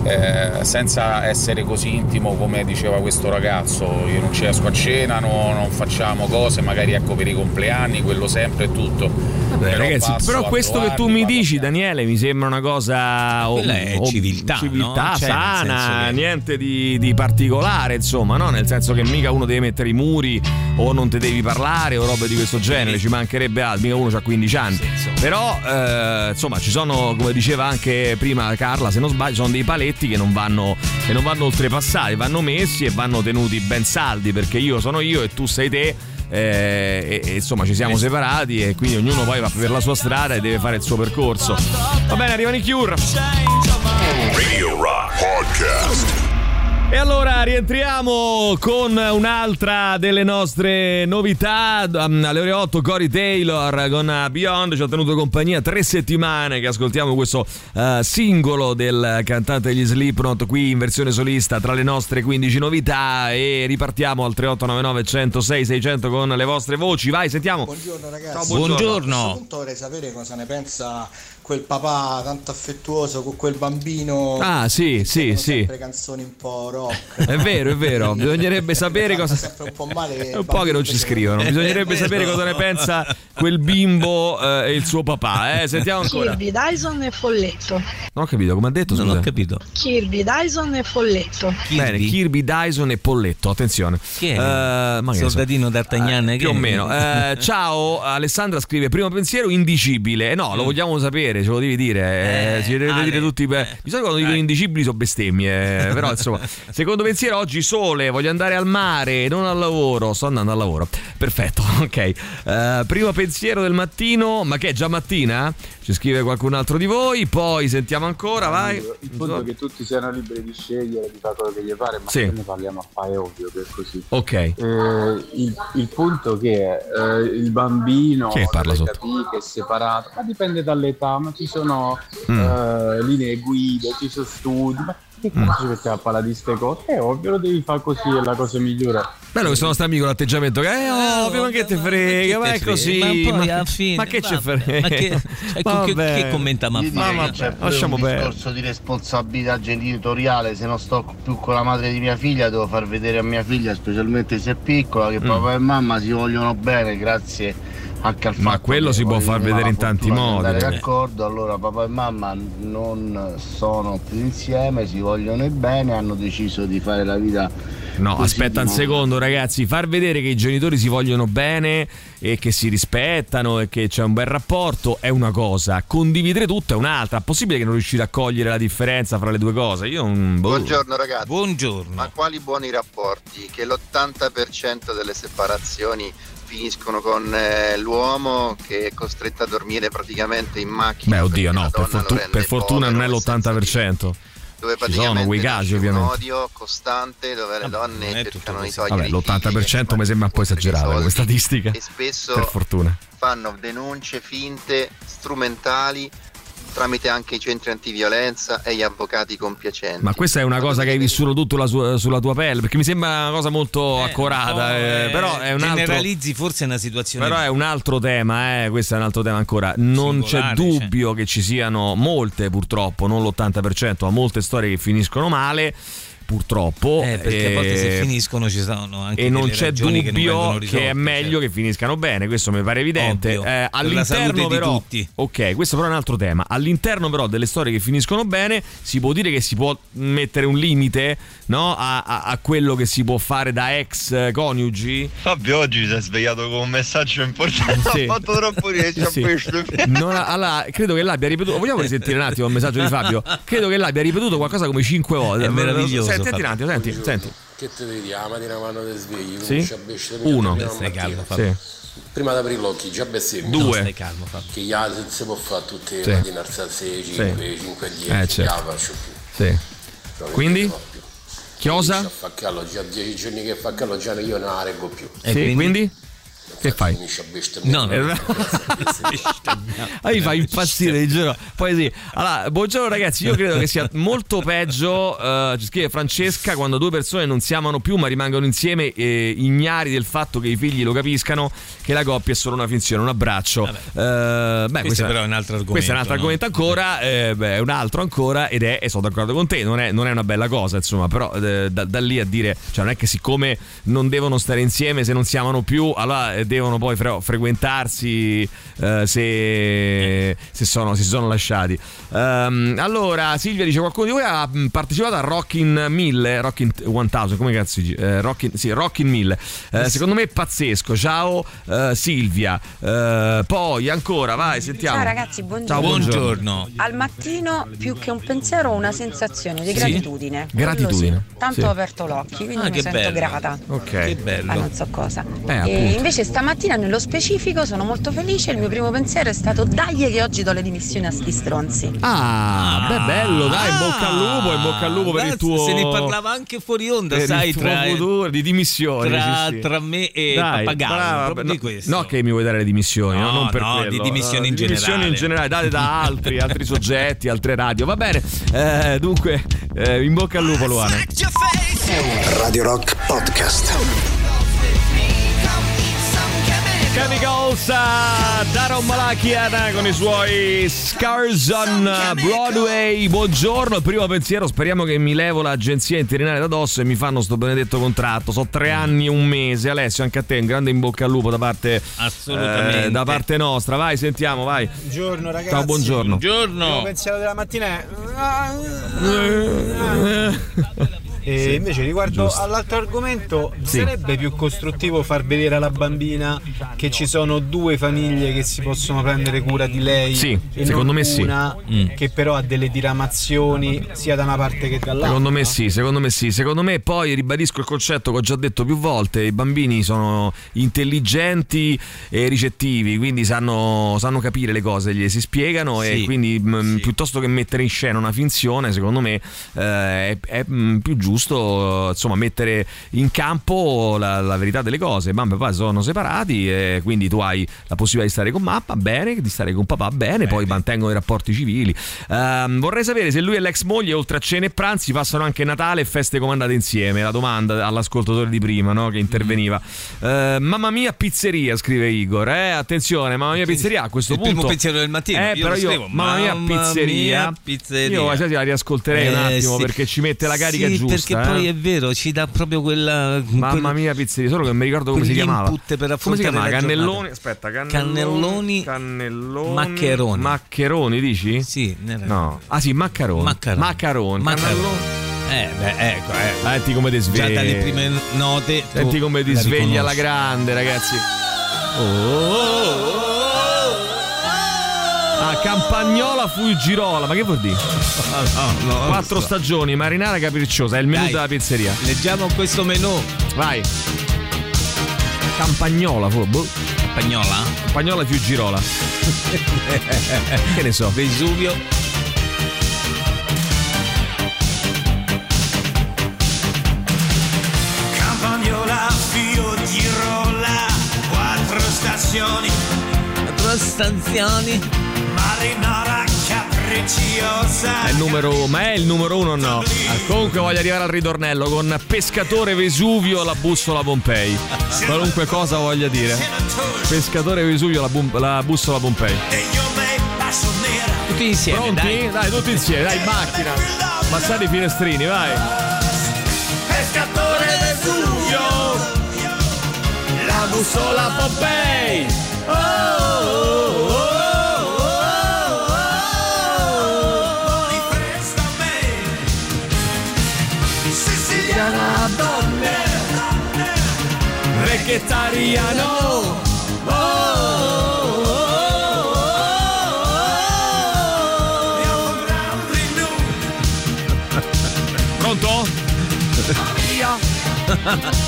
Speaker 20: eh, senza essere così intimo come diceva questo ragazzo io non ci esco a cena no- non facciamo cose magari ecco per i compleanni quello sempre e tutto
Speaker 1: Vabbè,
Speaker 20: Però
Speaker 1: ragazzi, però
Speaker 20: a
Speaker 1: questo che tu mi dici, Daniele, mi sembra una cosa.
Speaker 2: Quella è civiltà,
Speaker 1: civiltà
Speaker 2: no? Cioè,
Speaker 1: sana,
Speaker 2: che-
Speaker 1: niente di, di particolare, insomma, no? Nel senso che mica uno deve mettere i muri o non te devi parlare o robe di questo genere, ci mancherebbe altro, mica uno ha 15 anni. Però, eh, insomma, ci sono, come diceva anche prima Carla, se non sbaglio, sono dei paletti che non vanno, che non vanno oltrepassati, vanno messi e vanno tenuti ben saldi, perché io sono io e tu sei te. eh, e, e, insomma ci siamo separati e quindi ognuno poi va per la sua strada e deve fare il suo percorso va bene arrivano i Cure
Speaker 9: Radio Rock Podcast.
Speaker 1: E allora rientriamo con un'altra delle nostre novità. Um, Alle ore 8 Cory Taylor con uh, Beyond ci ha tenuto compagnia tre settimane che ascoltiamo questo uh, singolo del cantante degli Slipknot qui in versione solista tra le nostre 15 novità e ripartiamo al 3899 106 600 con le vostre voci. Vai, sentiamo.
Speaker 13: Buongiorno ragazzi.
Speaker 1: Ciao, buongiorno.
Speaker 13: A questo punto vorrei sapere cosa ne pensa quel papà tanto affettuoso con quel bambino.
Speaker 1: Ah, sì, sì, sì.
Speaker 13: Sempre canzoni un po' rock.
Speaker 1: È vero, è vero, bisognerebbe sapere cosa
Speaker 13: sempre un po' male. che
Speaker 1: È un po' che non ci scrivono. Bisognerebbe sapere cosa ne pensa quel bimbo eh, e il suo papà. Eh. Sentiamo ancora.
Speaker 21: Kirby, Dyson e Folletto.
Speaker 1: Non ho capito, come ha detto?
Speaker 2: Non ho capito.
Speaker 21: Kirby, Dyson e Folletto.
Speaker 1: Bene, Kirby Dyson e Polletto, attenzione.
Speaker 2: Chi è?
Speaker 1: Eh, ne so.
Speaker 2: Soldatino d'Artagnan?
Speaker 1: Eh,
Speaker 2: che
Speaker 1: più o meno. Eh, ciao, Alessandra scrive: Primo pensiero indicibile. Eh no, lo vogliamo sapere, ce lo devi dire. Eh,
Speaker 2: Eh,
Speaker 1: ci deve
Speaker 2: Ale.
Speaker 1: dire tutti. beh, Di solito quando dicono indicibili sono bestemmie. eh, però insomma, secondo pensiero oggi sole, voglio andare al mare, non al lavoro. Sto andando al lavoro. Perfetto, ok. Eh, primo pensiero del mattino, ma che è già mattina? Ci scrive qualcun altro di voi. Poi sentiamo ancora, vai.
Speaker 22: Il punto è che tutti siano liberi di scegliere, di fare quello che gli pare, ma
Speaker 1: Sì.
Speaker 22: se ne parliamo a fare, è ovvio che è così.
Speaker 1: Ok.
Speaker 22: Eh, il, il punto che è eh, il bambino
Speaker 1: che parla sotto?
Speaker 22: capire che è separato, ma dipende dall'età, ma ci sono
Speaker 1: Mm.
Speaker 22: eh, linee guida, ci sono studi, ma
Speaker 1: Mm.
Speaker 22: cazzo ci mettiamo a parlare di ste cose? È ovvio, lo devi fare così, è la cosa migliore.
Speaker 1: Bello questo nostro amico l'atteggiamento che è ovvio, ma che te frega, ma è così.
Speaker 2: Ma poi
Speaker 1: ma,
Speaker 2: alla fine,
Speaker 1: ma che ci
Speaker 2: vabbè,
Speaker 1: frega?
Speaker 2: ma che- ecco, che- che commenta ma fa?
Speaker 1: Ma
Speaker 6: c'è
Speaker 1: lasciamo
Speaker 6: un
Speaker 1: perdere.
Speaker 6: discorso di responsabilità genitoriale se non sto più con la madre di mia figlia devo far vedere a mia figlia specialmente se è piccola che
Speaker 1: Mm.
Speaker 6: papà e mamma si vogliono bene grazie anche al
Speaker 1: Ma quello si può far vedere in tanti modi,
Speaker 6: andare
Speaker 1: eh.
Speaker 6: d'accordo allora papà e mamma non sono più insieme si vogliono bene hanno deciso di fare la vita
Speaker 1: No, aspetta un secondo, ragazzi. Far vedere che i genitori si vogliono bene e che si rispettano e che c'è un bel rapporto è una cosa. Condividere tutto è un'altra. Possibile che non riuscite a cogliere la differenza fra le due cose? Io non. boh.
Speaker 23: Buongiorno ragazzi.
Speaker 2: Buongiorno.
Speaker 23: Ma quali buoni rapporti? Che l'80% delle separazioni finiscono con eh, l'uomo che è costretto a dormire praticamente in macchina.
Speaker 1: Beh, oddio, no, per, fortu- per fortuna non è
Speaker 23: povero,
Speaker 1: l'80%.
Speaker 23: Dove
Speaker 1: Ci sono casi,
Speaker 23: nasce un
Speaker 1: ovviamente.
Speaker 23: odio costante dove le donne cercano di togliere
Speaker 1: Vabbè,
Speaker 23: i
Speaker 1: l'80% mi sembra un po' esagerato come statistica.
Speaker 23: e spesso
Speaker 1: Per fortuna.
Speaker 23: fanno denunce finte, strumentali, tramite anche i centri antiviolenza e gli avvocati compiacenti.
Speaker 1: Ma questa è una cosa che hai vissuto tutto la sua- sulla tua pelle, perché mi sembra una cosa molto accurata, eh, però è un altro...
Speaker 2: Generalizzi forse una situazione.
Speaker 1: Però è un altro tema, eh, questo è un altro tema ancora. Non c'è
Speaker 2: Singolare,
Speaker 1: dubbio che ci siano molte, purtroppo, non l'80%, ma molte storie che finiscono male. Purtroppo,
Speaker 2: Eh, perché a volte se
Speaker 1: eh,
Speaker 2: finiscono ci sono anche
Speaker 1: e non c'è
Speaker 2: ragioni che non
Speaker 1: dubbio che, è meglio che finiscano bene, questo mi pare evidente. Eh, all'interno
Speaker 2: di
Speaker 1: però,
Speaker 2: tutti.
Speaker 1: ok, questo però è un altro tema. All'interno però delle storie che finiscono bene, si può dire che si può mettere un limite no, a, a- a quello che si può fare da ex coniugi?
Speaker 14: Fabio oggi si è svegliato con un messaggio importante,
Speaker 1: Sì.
Speaker 14: ha fatto troppo ha
Speaker 1: Sì. ha- allora, credo che l'abbia ripetuto. Vogliamo risentire un attimo il messaggio di Fabio? Credo che l'abbia ripetuto qualcosa come cinque volte.
Speaker 2: È meraviglioso,
Speaker 1: senti
Speaker 2: Fabio.
Speaker 1: un attimo, senti, senti.
Speaker 19: Che te devi dire? La mattina quando ti svegli,
Speaker 1: Sì? Uno.
Speaker 19: prima
Speaker 1: Stai calmo.
Speaker 19: Prima di aprire gli occhi, già bestemmi.
Speaker 1: Due. No,
Speaker 2: stai calmo, Fabio.
Speaker 19: Che gli altri si può fare tutte le
Speaker 1: Sì.
Speaker 19: mattine alzarsi 5, 5 e 10,
Speaker 1: Eh, certo.
Speaker 19: la faccio più.
Speaker 1: Sì.
Speaker 19: Proprio
Speaker 1: Quindi? Chiosa?
Speaker 19: Già 10 giorni che fa callo, già io non la reggo più.
Speaker 1: Sì, quindi? Che fai? No, no. Ah, mi fa impazzire, giuro. Poi sì. Allora, buongiorno ragazzi, io credo che sia molto peggio, eh, ci scrive Francesca, quando due persone non si amano più ma rimangono insieme eh, ignari del fatto che i figli lo capiscano che la coppia è solo una finzione, un abbraccio. Eh, beh,
Speaker 2: Questo però è un altro argomento,
Speaker 1: Questo è un altro
Speaker 2: no?
Speaker 1: argomento ancora, eh, beh, è un altro ancora ed è, e sono d'accordo con te, non è, non è una bella cosa, insomma, però eh, da, da lì a dire, cioè non è che siccome non devono stare insieme se non si amano più, allora eh, devono poi fre- frequentarsi eh, se, se sono, si sono lasciati. Ehm, allora, Silvia dice: qualcuno di voi ha partecipato a Rockin' 1000, Rockin' 1000, come cazzo si dice? Eh, Rockin', sì, Rockin' 1000. Eh, secondo me è pazzesco. Ciao eh, Silvia. Eh, poi ancora, vai, sentiamo.
Speaker 24: Ciao ragazzi, buongiorno.
Speaker 1: Ciao, buongiorno.
Speaker 24: Al mattino più che un pensiero una sensazione di
Speaker 1: Sì?
Speaker 24: gratitudine.
Speaker 1: Gratitudine.
Speaker 24: sì. Tanto
Speaker 1: Sì.
Speaker 24: ho aperto l'occhio, quindi
Speaker 2: Ah,
Speaker 24: mi sento
Speaker 2: bello.
Speaker 24: grata.
Speaker 1: Ok.
Speaker 2: Che bello.
Speaker 24: Ah, non so cosa.
Speaker 1: Eh,
Speaker 24: e
Speaker 1: appunto.
Speaker 24: Stamattina nello specifico sono molto felice. Il mio primo pensiero è stato dai che oggi do le dimissioni a sti stronzi.
Speaker 1: Ah, beh, bello, dai, in bocca al lupo, in bocca al lupo per il tuo.
Speaker 2: Se ne parlava anche fuori onda,
Speaker 1: per
Speaker 2: sai,
Speaker 1: il tuo
Speaker 2: tra,
Speaker 1: futuro di dimissioni.
Speaker 2: tra,
Speaker 1: sì, sì.
Speaker 2: tra me e
Speaker 1: Dai,
Speaker 2: Pappagallo.
Speaker 1: brava, no,
Speaker 2: di questo.
Speaker 1: no che mi vuoi dare le dimissioni, no,
Speaker 2: No,
Speaker 1: non per
Speaker 2: no,
Speaker 1: quello.
Speaker 2: di dimissioni in
Speaker 1: di dimissioni
Speaker 2: generale.
Speaker 1: in generale, date da altri, altri soggetti, altre radio. Va bene. Eh, dunque, eh, in bocca al lupo, Luana.
Speaker 5: Radio Rock Podcast.
Speaker 1: Chemicals, uh, Daron Malakian con i suoi Scars on Broadway. Buongiorno, primo pensiero, speriamo che mi levo l'agenzia interinale da dosso e mi fanno sto benedetto contratto. So tre anni e un mese. Alessio, anche a te un grande in bocca al lupo da parte,
Speaker 2: Assolutamente.
Speaker 1: eh, da parte nostra. Vai, sentiamo, vai.
Speaker 12: Buongiorno ragazzi.
Speaker 1: Ciao, buongiorno.
Speaker 12: Il primo
Speaker 2: Buongiorno.
Speaker 12: pensiero della mattina è... E
Speaker 1: Sì,
Speaker 12: invece riguardo
Speaker 1: giusto.
Speaker 12: all'altro argomento,
Speaker 1: Sì.
Speaker 12: sarebbe più costruttivo far vedere alla bambina che ci sono due famiglie che si possono prendere cura di lei
Speaker 1: Sì,
Speaker 12: e
Speaker 1: secondo
Speaker 12: non
Speaker 1: me sì.
Speaker 12: una
Speaker 1: Mm.
Speaker 12: che però ha delle diramazioni sia da una parte che dall'altra.
Speaker 1: Secondo me sì, secondo me sì. Secondo me poi ribadisco il concetto che ho già detto più volte, i bambini sono intelligenti e ricettivi, quindi sanno, sanno capire le cose, gli si spiegano e
Speaker 2: Sì,
Speaker 1: quindi mh, piuttosto che mettere in scena una finzione, secondo me eh, è, è, mh, più giusto insomma mettere in campo la, la verità delle cose. Mamma e papà sono separati e quindi tu hai la possibilità di stare con mamma bene, di stare con papà bene, poi mantengono i rapporti civili. Ehm, vorrei sapere se lui e l'ex moglie oltre a cene e pranzi passano anche Natale e feste comandate insieme. La domanda all'ascoltatore di prima no, che interveniva. Eh, mamma mia pizzeria, scrive Igor. Eh, attenzione, mamma mia pizzeria a questo
Speaker 2: Il
Speaker 1: punto.
Speaker 2: primo pensiero del mattino.
Speaker 1: Eh,
Speaker 2: Io
Speaker 1: però io,
Speaker 2: scrivo,
Speaker 1: mamma mia pizzeria.
Speaker 2: mia pizzeria.
Speaker 1: Io la riascolterei un
Speaker 2: Eh,
Speaker 1: attimo
Speaker 2: sì.
Speaker 1: perché ci mette la carica
Speaker 2: Sì,
Speaker 1: giusta.
Speaker 2: Perché
Speaker 1: eh.
Speaker 2: poi è vero, ci dà proprio quella.
Speaker 1: Mamma mia pizzeria, solo che mi ricordo come si chiamava. Come si chiamava?
Speaker 2: la
Speaker 1: Cannelloni,
Speaker 2: giornata.
Speaker 1: aspetta, cannelloni,
Speaker 2: Cannelloni,
Speaker 1: cannelloni,
Speaker 2: maccheroni.
Speaker 1: Maccheroni, dici?
Speaker 2: Sì,
Speaker 1: No. Ah sì, maccaroni.
Speaker 2: Maccaroni.
Speaker 1: Maccaroni.
Speaker 2: Maccaroni. Eh, beh, ecco, eh.
Speaker 1: Senti come ti sveglia.
Speaker 2: Già dalle prime note.
Speaker 1: Senti come ti
Speaker 2: la
Speaker 1: sveglia alla
Speaker 2: riconosci.
Speaker 1: grande, ragazzi. Oh. Ah, Campagnola Fugirola, ma che vuol dire?
Speaker 2: no, non
Speaker 1: Quattro
Speaker 2: so.
Speaker 1: stagioni, marinara capricciosa, è il menù
Speaker 2: Dai.
Speaker 1: della pizzeria.
Speaker 2: Leggiamo questo menù.
Speaker 1: Vai. Campagnola, fu- boh.
Speaker 2: Spagnola?
Speaker 1: Campagnola Fugirola. che ne so.
Speaker 2: Vesuvio.
Speaker 25: Campagnola, quattro stazioni,
Speaker 2: Quattro stazioni.
Speaker 25: Marinara, capricciosa.
Speaker 1: È il numero ma è il numero uno o no? Comunque voglio arrivare al ritornello con Pescatore Vesuvio la bussola Pompei. Qualunque cosa voglia dire. Pescatore Vesuvio la, bum- la bussola Pompei.
Speaker 2: Tutti insieme,
Speaker 1: Pronti?
Speaker 2: dai.
Speaker 1: tutti insieme, dai, in macchina. Passate i finestrini, vai.
Speaker 25: Pescatore Vesuvio.
Speaker 1: La bussola Pompei. Oh, Vegetariano. Pronto?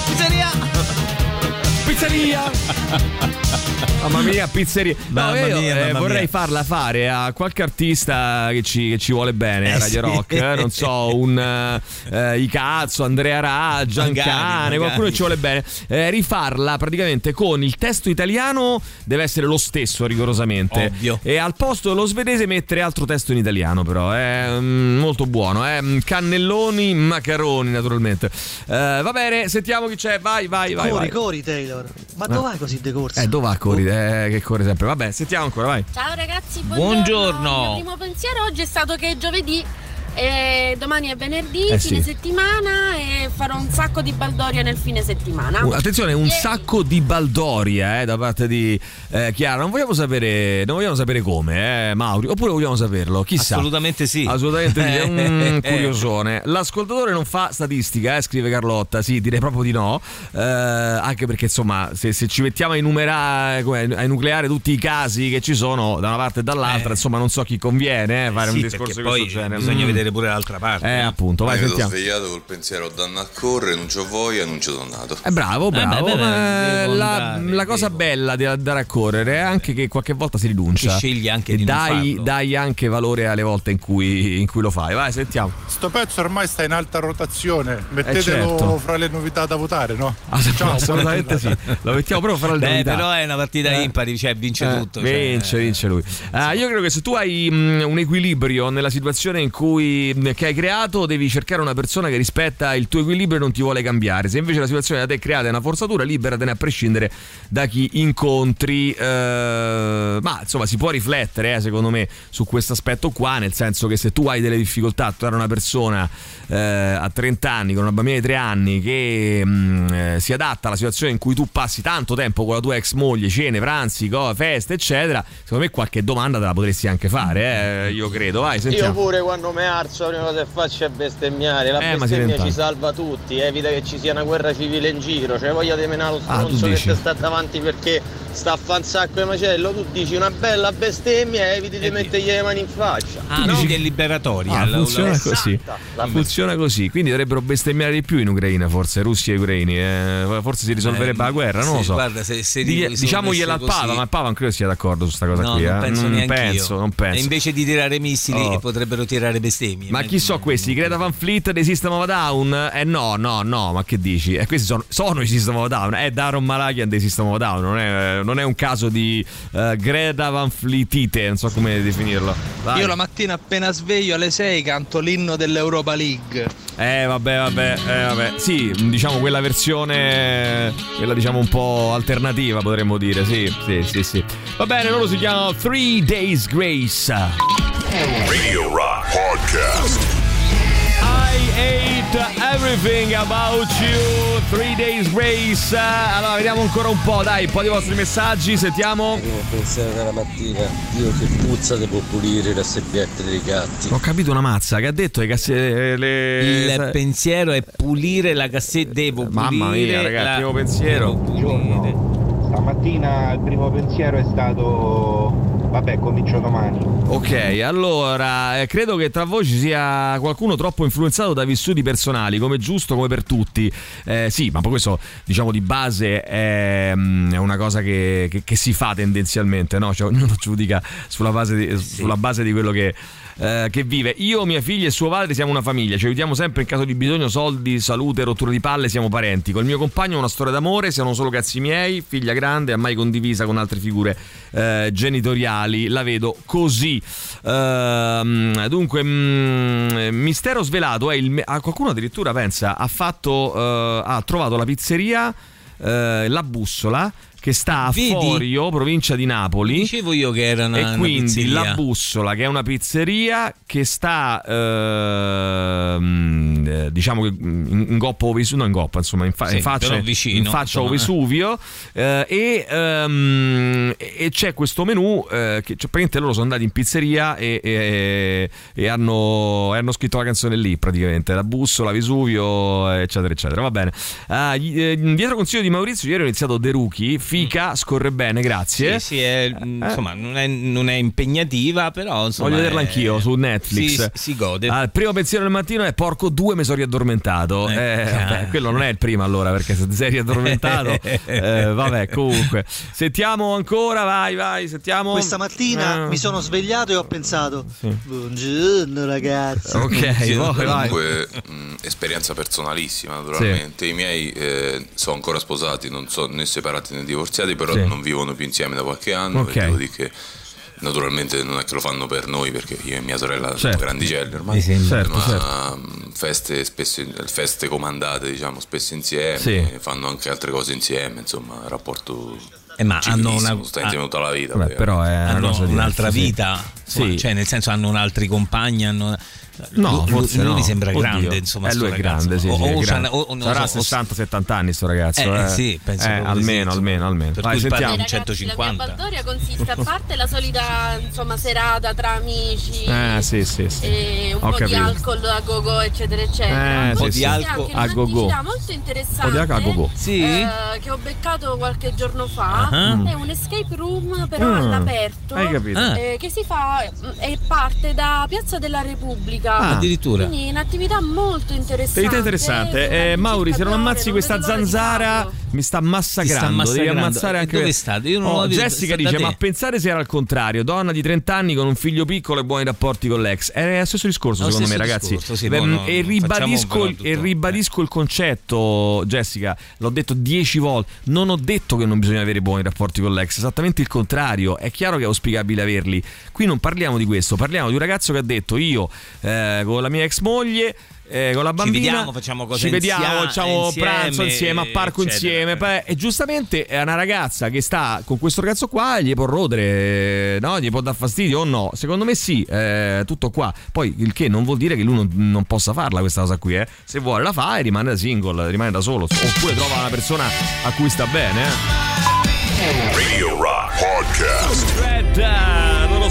Speaker 2: Pizzeria.
Speaker 1: Pizzeria. Mamma mia, pizzeria. No,
Speaker 2: Mamma
Speaker 1: io,
Speaker 2: mia,
Speaker 1: eh,
Speaker 2: mamma
Speaker 1: vorrei
Speaker 2: mia.
Speaker 1: farla fare a qualche artista che ci, che ci vuole bene a
Speaker 2: Eh,
Speaker 1: Radio
Speaker 2: sì.
Speaker 1: Rock. eh, non so, un eh, Icazzo, Andrea Ra, Giancane, qualcuno che ci vuole bene. Eh, rifarla praticamente con il testo italiano deve essere lo stesso rigorosamente.
Speaker 2: Ovvio.
Speaker 1: E al posto dello svedese mettere altro testo in italiano, però. È mm, molto buono. Eh? Cannelloni, macaroni, naturalmente. Eh, va bene, sentiamo chi c'è. Vai, vai, vai.
Speaker 26: Corri,
Speaker 1: vai.
Speaker 26: corri Taylor. Ma dove vai così decorso?
Speaker 1: Eh, dove va corri? Eh, che corre sempre. Vabbè, sentiamo ancora, vai.
Speaker 27: Ciao ragazzi,
Speaker 1: Buongiorno.
Speaker 27: buongiorno. Il mio primo pensiero oggi è stato che è giovedì, e domani è venerdì,
Speaker 1: Eh,
Speaker 27: fine
Speaker 1: sì.
Speaker 27: settimana e farò un sacco di baldoria nel fine settimana.
Speaker 1: Uh, Attenzione, un
Speaker 27: Ieri-
Speaker 1: sacco di baldoria eh, da parte di eh, Chiara. Non vogliamo sapere, non vogliamo sapere come, eh, Mauri. Oppure vogliamo saperlo? Chissà.
Speaker 2: Assolutamente sì.
Speaker 1: Assolutamente sì. È un curiosone. L'ascoltatore non fa statistica, eh, scrive Carlotta. Sì, direi proprio di no. Eh, anche perché, insomma, se, se ci mettiamo a enumerare, a enucleare tutti i casi che ci sono da una parte e dall'altra, insomma, non so chi conviene eh, fare
Speaker 2: Sì,
Speaker 1: un discorso di questo genere.
Speaker 2: bisogna
Speaker 1: Mm.
Speaker 2: vedere pure l'altra parte.
Speaker 1: Eh, appunto, vai,
Speaker 14: sono
Speaker 1: sentiamo.
Speaker 14: svegliato col pensiero danno a correre, non c'ho voglia, non c'ho donato.
Speaker 1: Eh, bravo, bravo.
Speaker 14: beh, beh,
Speaker 1: ma
Speaker 14: devo
Speaker 1: la,
Speaker 14: andare,
Speaker 1: la cosa bella di andare a correre è anche che qualche volta si rinuncia.
Speaker 2: Che scegli anche
Speaker 1: e
Speaker 2: di non
Speaker 1: dai,
Speaker 2: farlo.
Speaker 1: dai anche valore alle volte in cui, in cui lo fai. Vai, sentiamo.
Speaker 28: Sto pezzo ormai sta in alta rotazione, mettetelo
Speaker 1: certo.
Speaker 28: fra le novità da votare, no?
Speaker 1: Ah, assolutamente sì. Lo mettiamo proprio fra le
Speaker 2: Beh,
Speaker 1: novità.
Speaker 2: però è una partita
Speaker 1: Eh.
Speaker 2: impari, cioè vince
Speaker 1: Eh,
Speaker 2: tutto. cioè.
Speaker 1: Vince, vince lui. Ah, io credo che se tu hai mm, un equilibrio nella situazione in cui mm, che hai creato, devi cercare una persona che rispetta il tuo equilibrio e non ti vuole cambiare. Se invece la situazione da te creata è una forzatura, liberatene a prescindere da chi incontri. eh, ma insomma, si può riflettere, eh, secondo me, su questo aspetto qua. Nel senso che se tu hai delle difficoltà a trovare una persona eh, a 30 anni, con una bambina di 3 anni, che mm, eh, si adatta alla situazione in cui tu passi tanto tempo con la tua ex moglie, cene, pranzi, co- feste, eccetera, secondo me qualche domanda te la potresti anche fare, eh, io credo. Vai,
Speaker 29: Io
Speaker 1: sentiamo.
Speaker 29: pure quando mi alzo la prima cosa che faccio è bestemmiare. La
Speaker 1: Eh,
Speaker 29: bestemmia ci salva tutti, evita che ci sia una guerra civile in giro. Cioè voglia di menare lo
Speaker 1: Ah, tu
Speaker 29: stronzo che
Speaker 1: dici?
Speaker 29: ti sta davanti perché sta a fa un sacco di macello. Tu dici una bella bestemmia e eviti di mettergli le mani in faccia.
Speaker 2: Ah, dici che è liberatoria.
Speaker 1: Ah,
Speaker 2: la-
Speaker 1: funziona
Speaker 2: la-
Speaker 1: così. Funziona così. Quindi dovrebbero bestemmiare di più in Ucraina, forse, russi e ucraini. eh, forse si risolverebbe
Speaker 2: Eh,
Speaker 1: la guerra, non lo
Speaker 2: sì,
Speaker 1: so.
Speaker 2: guarda, se- se
Speaker 1: Di-
Speaker 2: risolvesse
Speaker 1: diciamogliela al Papa, ma il Papa non credo sia d'accordo su questa cosa
Speaker 2: No,
Speaker 1: qui.
Speaker 2: non
Speaker 1: eh.
Speaker 2: penso
Speaker 1: non penso, non penso.
Speaker 2: E invece di tirare missili
Speaker 1: Oh.
Speaker 2: potrebbero tirare bestemmie.
Speaker 1: Ma chi so questi? Greta Van Fleet dei System of a Down? Eh no, no, no, ma che dici? Eh, questi sono, sono i System of a Down, è Daron Malakian dei System of a Down, non è, non è un caso di eh, Greta Van Fleetite, non so come definirlo. Vai.
Speaker 26: Io la mattina appena sveglio alle 6 canto l'inno dell'Europa League.
Speaker 1: Eh vabbè, vabbè, eh, vabbè. Sì, diciamo quella versione, quella diciamo un po' alternativa potremmo dire, sì, sì, sì, sì. Va bene, loro si chiamano Three Days Grace.
Speaker 9: Radio Rock Podcast.
Speaker 1: I hate everything about you. Three Days Grace. Allora, vediamo ancora un po', dai, un po' di vostri messaggi, sentiamo.
Speaker 30: pensiero della mattina, io che puzza devo pulire le sebbiette dei gatti.
Speaker 1: Ho capito una mazza che ha detto le casse le
Speaker 2: Il pensiero è pulire la cassetta. Devo pulire.
Speaker 1: Mamma mia, ragazzi,
Speaker 2: la-
Speaker 1: primo pensiero.
Speaker 31: Buongiorno. Stamattina il primo pensiero è stato vabbè, comincio domani.
Speaker 1: Ok, allora eh, credo che tra voi ci sia qualcuno troppo influenzato da vissuti personali, come giusto, come per tutti. Eh, sì, ma poi questo diciamo di base è, mm, è una cosa che, che- che si fa tendenzialmente, no? Cioè ognuno giudica sulla base di, sulla base di quello che, eh, che vive. Io, mia figlia e suo padre siamo una famiglia, ci aiutiamo sempre in caso di bisogno, soldi, salute, rottura di palle, siamo parenti. Col mio compagno una storia d'amore, siamo solo cazzi miei, figlia grande, mai condivisa con altre figure eh, genitoriali. La vedo così. Ehm, dunque, mm, mistero svelato è il. me- ah, qualcuno addirittura pensa ha fatto. eh, ha trovato la pizzeria. eh, la bussola che sta a
Speaker 2: Vedi?
Speaker 1: Forio, provincia di Napoli.
Speaker 2: Dicevo io che era una,
Speaker 1: E
Speaker 2: una
Speaker 1: quindi
Speaker 2: pizzeria.
Speaker 1: la bussola, che è una pizzeria che sta, eh, diciamo che in, in goppa o Vesuvio, no in goppa, insomma, in, fa-
Speaker 2: Sì,
Speaker 1: in faccia,
Speaker 2: vicino,
Speaker 1: in faccia
Speaker 2: insomma.
Speaker 1: Vesuvio. eh, e, ehm, e c'è questo menù eh, che cioè, praticamente loro sono andati in pizzeria e, e- e hanno, hanno scritto la canzone lì praticamente, la bussola, Vesuvio, eccetera, eccetera. Va bene. Ah, gli- eh, dietro consiglio di Maurizio, ieri ho iniziato The Rookie, fica, scorre bene, grazie.
Speaker 2: Sì, sì, è, insomma, non è, non è impegnativa, però insomma,
Speaker 1: Voglio vederla
Speaker 2: è-
Speaker 1: anch'io su Netflix.
Speaker 2: Si, si gode.
Speaker 1: Ah, il primo pensiero del mattino è porco due mi sono riaddormentato.
Speaker 2: Eh,
Speaker 1: Eh,
Speaker 2: ah.
Speaker 1: vabbè, quello non è il primo allora perché se ti sei riaddormentato. eh, vabbè, comunque. Sentiamo ancora, vai, vai, sentiamo.
Speaker 32: Questa mattina
Speaker 1: Eh,
Speaker 32: mi sono svegliato e ho pensato:
Speaker 1: Sì.
Speaker 32: Buongiorno ragazzi.
Speaker 1: Ok, vai, vai.
Speaker 33: Comunque, mh, esperienza personalissima, naturalmente. I miei eh, sono ancora sposati, non sono né separati né divorziati, però
Speaker 1: Sì.
Speaker 33: non vivono più insieme da qualche anno.
Speaker 1: Ok.
Speaker 33: Devo dire che naturalmente non è che lo fanno per noi, perché io e mia sorella
Speaker 1: Certo.
Speaker 33: siamo grandicelli ormai.
Speaker 1: Certo,
Speaker 33: ma
Speaker 1: certo.
Speaker 33: feste, spesso, feste comandate, diciamo, spesso insieme,
Speaker 1: Sì.
Speaker 33: fanno anche altre cose insieme, insomma, rapporto.
Speaker 2: Eh, ma hanno una-
Speaker 33: sta insieme tutta la vita. Poi,
Speaker 1: però è una
Speaker 2: hanno un'altra
Speaker 1: sì.
Speaker 2: vita, insomma,
Speaker 1: Sì.
Speaker 2: cioè nel senso hanno un altri compagni, hanno...
Speaker 1: No, forse
Speaker 2: lui
Speaker 1: no.
Speaker 2: mi sembra
Speaker 1: Oddio.
Speaker 2: grande, insomma,
Speaker 1: Eh, lui è grande, sì,
Speaker 2: O-
Speaker 1: sì,
Speaker 2: o
Speaker 1: è grande.
Speaker 2: o-
Speaker 1: Sarà
Speaker 2: so, o-
Speaker 1: 60-70 anni sto ragazzo.
Speaker 2: Eh,
Speaker 1: Eh,
Speaker 2: sì, penso
Speaker 1: Eh,
Speaker 2: di
Speaker 1: almeno,
Speaker 2: sì,
Speaker 1: almeno, almeno.
Speaker 2: Per
Speaker 1: Vai, sentiamo.
Speaker 2: di
Speaker 27: Ragazzi, La
Speaker 2: 150.
Speaker 27: mia baldoria consiste a parte la solita insomma, serata tra amici
Speaker 1: Eh, sì, sì, sì.
Speaker 27: e un
Speaker 1: Ho
Speaker 27: po' di
Speaker 1: capito.
Speaker 27: alcol a go-go eccetera eccetera.
Speaker 1: Eh, sì,
Speaker 27: c'è
Speaker 1: sì.
Speaker 27: anche
Speaker 1: A go-go.
Speaker 27: molto interessante
Speaker 1: Un po' di a go-go.
Speaker 2: Sì?
Speaker 27: eh, che ho beccato qualche giorno fa
Speaker 1: Ah.
Speaker 27: è un escape room però
Speaker 1: Mm.
Speaker 27: all'aperto
Speaker 1: Hai capito. Ah.
Speaker 27: eh, che si fa e parte da Piazza della Repubblica
Speaker 1: Ah.
Speaker 2: Addirittura.
Speaker 27: quindi un'attività molto interessante
Speaker 1: Attività interessante. Eh, Mauri, se non ammazzi questa zanzara mi sta massacrando. Devi
Speaker 2: massacrando.
Speaker 1: ammazzare anche
Speaker 2: Dove state? Io non
Speaker 1: Oh, Jessica
Speaker 2: sta
Speaker 1: dice. Ma pensate se era al contrario, donna di 30 anni con un figlio piccolo e buoni rapporti con l'ex. È lo stesso discorso,
Speaker 2: Lo
Speaker 1: secondo me,
Speaker 2: stesso
Speaker 1: ragazzi.
Speaker 2: discorso, sì,
Speaker 1: Beh,
Speaker 2: no, no,
Speaker 1: e,
Speaker 2: no,
Speaker 1: ribadisco, e ribadisco il concetto, Jessica. L'ho detto dieci volte. Non ho detto che non bisogna avere buoni rapporti con l'ex, esattamente il contrario. È chiaro che è auspicabile averli. Qui non parliamo di questo, parliamo di un ragazzo che ha detto: Io eh, con la mia ex moglie. eh, con la bambina
Speaker 2: vediamo, facciamo cose
Speaker 1: ci vediamo,
Speaker 2: insia-
Speaker 1: facciamo
Speaker 2: insieme,
Speaker 1: pranzo insieme, a parco
Speaker 2: eccetera.
Speaker 1: insieme. E giustamente è una ragazza che sta con questo ragazzo qua, gli può rodere, no? Gli può dar fastidio o no? Secondo me sì, eh, tutto qua. Poi il che non vuol dire che lui non, non possa farla questa cosa qui, eh. Se vuole la fa e rimane da single, rimane da solo. Oppure trova una persona a cui sta bene, eh.
Speaker 9: Radio Rock Podcast.
Speaker 1: Red, eh,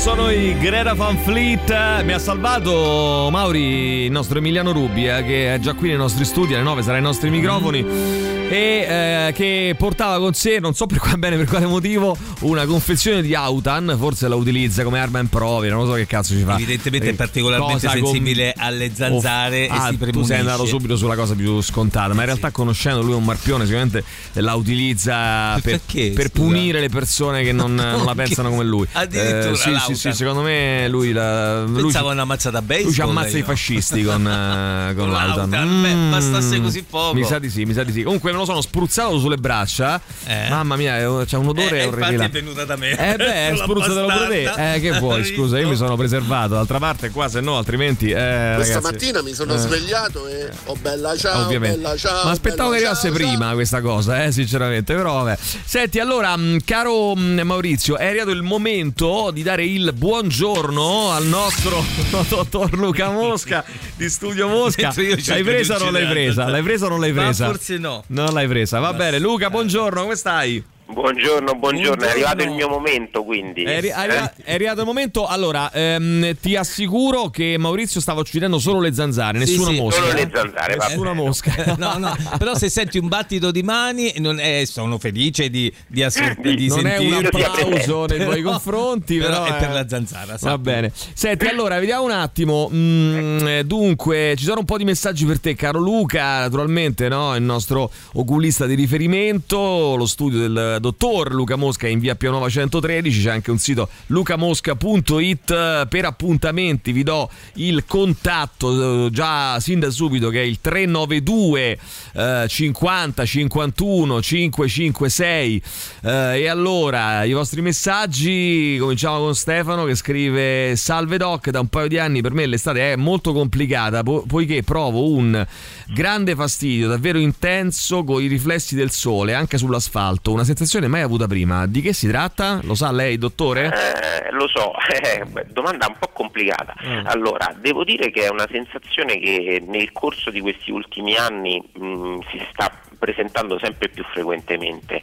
Speaker 1: sono i Greta Van Fleet. Mi ha salvato Mauri, il nostro Emiliano Rubi, eh, che è già qui nei nostri studi, alle 9 sarà ai nostri microfoni. E eh, che portava con sé, non so per quale, bene per quale motivo, una confezione di Autan. Forse la utilizza come arma impropria, non lo so che cazzo ci fa.
Speaker 2: Evidentemente è
Speaker 1: Eh,
Speaker 2: particolarmente
Speaker 1: cosa con-
Speaker 2: sensibile alle zanzare
Speaker 1: Oh, ah,
Speaker 2: e si
Speaker 1: tu
Speaker 2: premunisce.
Speaker 1: sei andato subito sulla cosa più scontata, ma in realtà conoscendo lui è un marpione, sicuramente la utilizza per,
Speaker 2: Perché,
Speaker 1: per punire le persone che non, non la pensano come lui.
Speaker 2: Addirittura
Speaker 1: Eh, sì, sì, sì, secondo me lui la, lui
Speaker 2: Pensavo
Speaker 1: ci-
Speaker 2: una mazzata baseball.
Speaker 1: lui ci ammazza
Speaker 2: io.
Speaker 1: i fascisti con, eh, con l'Autan.
Speaker 2: beh, bastasse così poco.
Speaker 1: Mi sa di sì, mi sa di sì. Comunque me lo sono spruzzato sulle braccia.
Speaker 2: Eh?
Speaker 1: Mamma mia, c'è un odore
Speaker 2: Eh,
Speaker 1: orribile.
Speaker 2: infatti è venuta da me.
Speaker 1: Eh beh, spruzzatelo pure te. Eh, che vuoi, scusa, io mi sono preservato. D'altra parte qua, se no, altrimenti. Eh,
Speaker 34: Questa
Speaker 1: ragazzi,
Speaker 34: mattina mi sono
Speaker 1: eh.
Speaker 34: svegliato e oh bella ciao,
Speaker 1: Ovviamente.
Speaker 34: bella ciao.
Speaker 1: Ma aspettavo che arrivasse
Speaker 34: ciao,
Speaker 1: prima questa cosa, eh, sinceramente. Però vabbè. Senti, allora, mh, caro mh, Maurizio, è arrivato il momento di dare il buongiorno al nostro dottor Luca Mosca di Studio Mosca. L'hai presa o non l'hai presa? L'hai presa o non l'hai
Speaker 2: Ma
Speaker 1: presa?
Speaker 2: forse no.
Speaker 1: Non l'hai presa, va bene. Luca, buongiorno, come stai?
Speaker 35: Buongiorno, buongiorno, è arrivato il
Speaker 1: Buongiorno.
Speaker 35: mio momento quindi.
Speaker 1: È, arri- arri-
Speaker 35: Eh?
Speaker 1: è arrivato il momento. Allora, ehm, ti assicuro che Maurizio stava uccidendo solo le zanzare,
Speaker 2: Sì,
Speaker 1: nessuna
Speaker 2: sì.
Speaker 1: mosca.
Speaker 35: Solo le
Speaker 1: eh?
Speaker 35: zanzare, va
Speaker 1: Nessuna mosca.
Speaker 2: No, no, però se senti un battito di mani, non è- sono felice di, di, assur- di
Speaker 1: non è un applauso nei tuoi
Speaker 2: Però-
Speaker 1: confronti, però,
Speaker 2: è per
Speaker 1: eh,
Speaker 2: la zanzara.
Speaker 1: Va
Speaker 2: sappi.
Speaker 1: bene. Senti, allora, vediamo un attimo. Mm, eh, dunque, ci sono un po' di messaggi per te, caro Luca. Naturalmente, no? Il nostro oculista di riferimento, lo studio del dottor Luca Mosca in via Pianova 113, c'è anche un sito lucamosca.it per appuntamenti, vi do il contatto eh, già sin da subito che è il 392 eh, 50 51 556 eh, e allora i vostri messaggi, cominciamo con Stefano che scrive salve doc, da un paio di anni per me l'estate è molto complicata po- poiché provo un grande fastidio davvero intenso con i riflessi del sole anche sull'asfalto, una sensazione mai avuta prima. Di che si tratta? Lo sa lei, dottore?
Speaker 35: Eh, lo so, eh, domanda un po' complicata.
Speaker 1: Mm.
Speaker 35: Allora, devo dire che è una sensazione che nel corso di questi ultimi anni mh, si sta presentando sempre più frequentemente.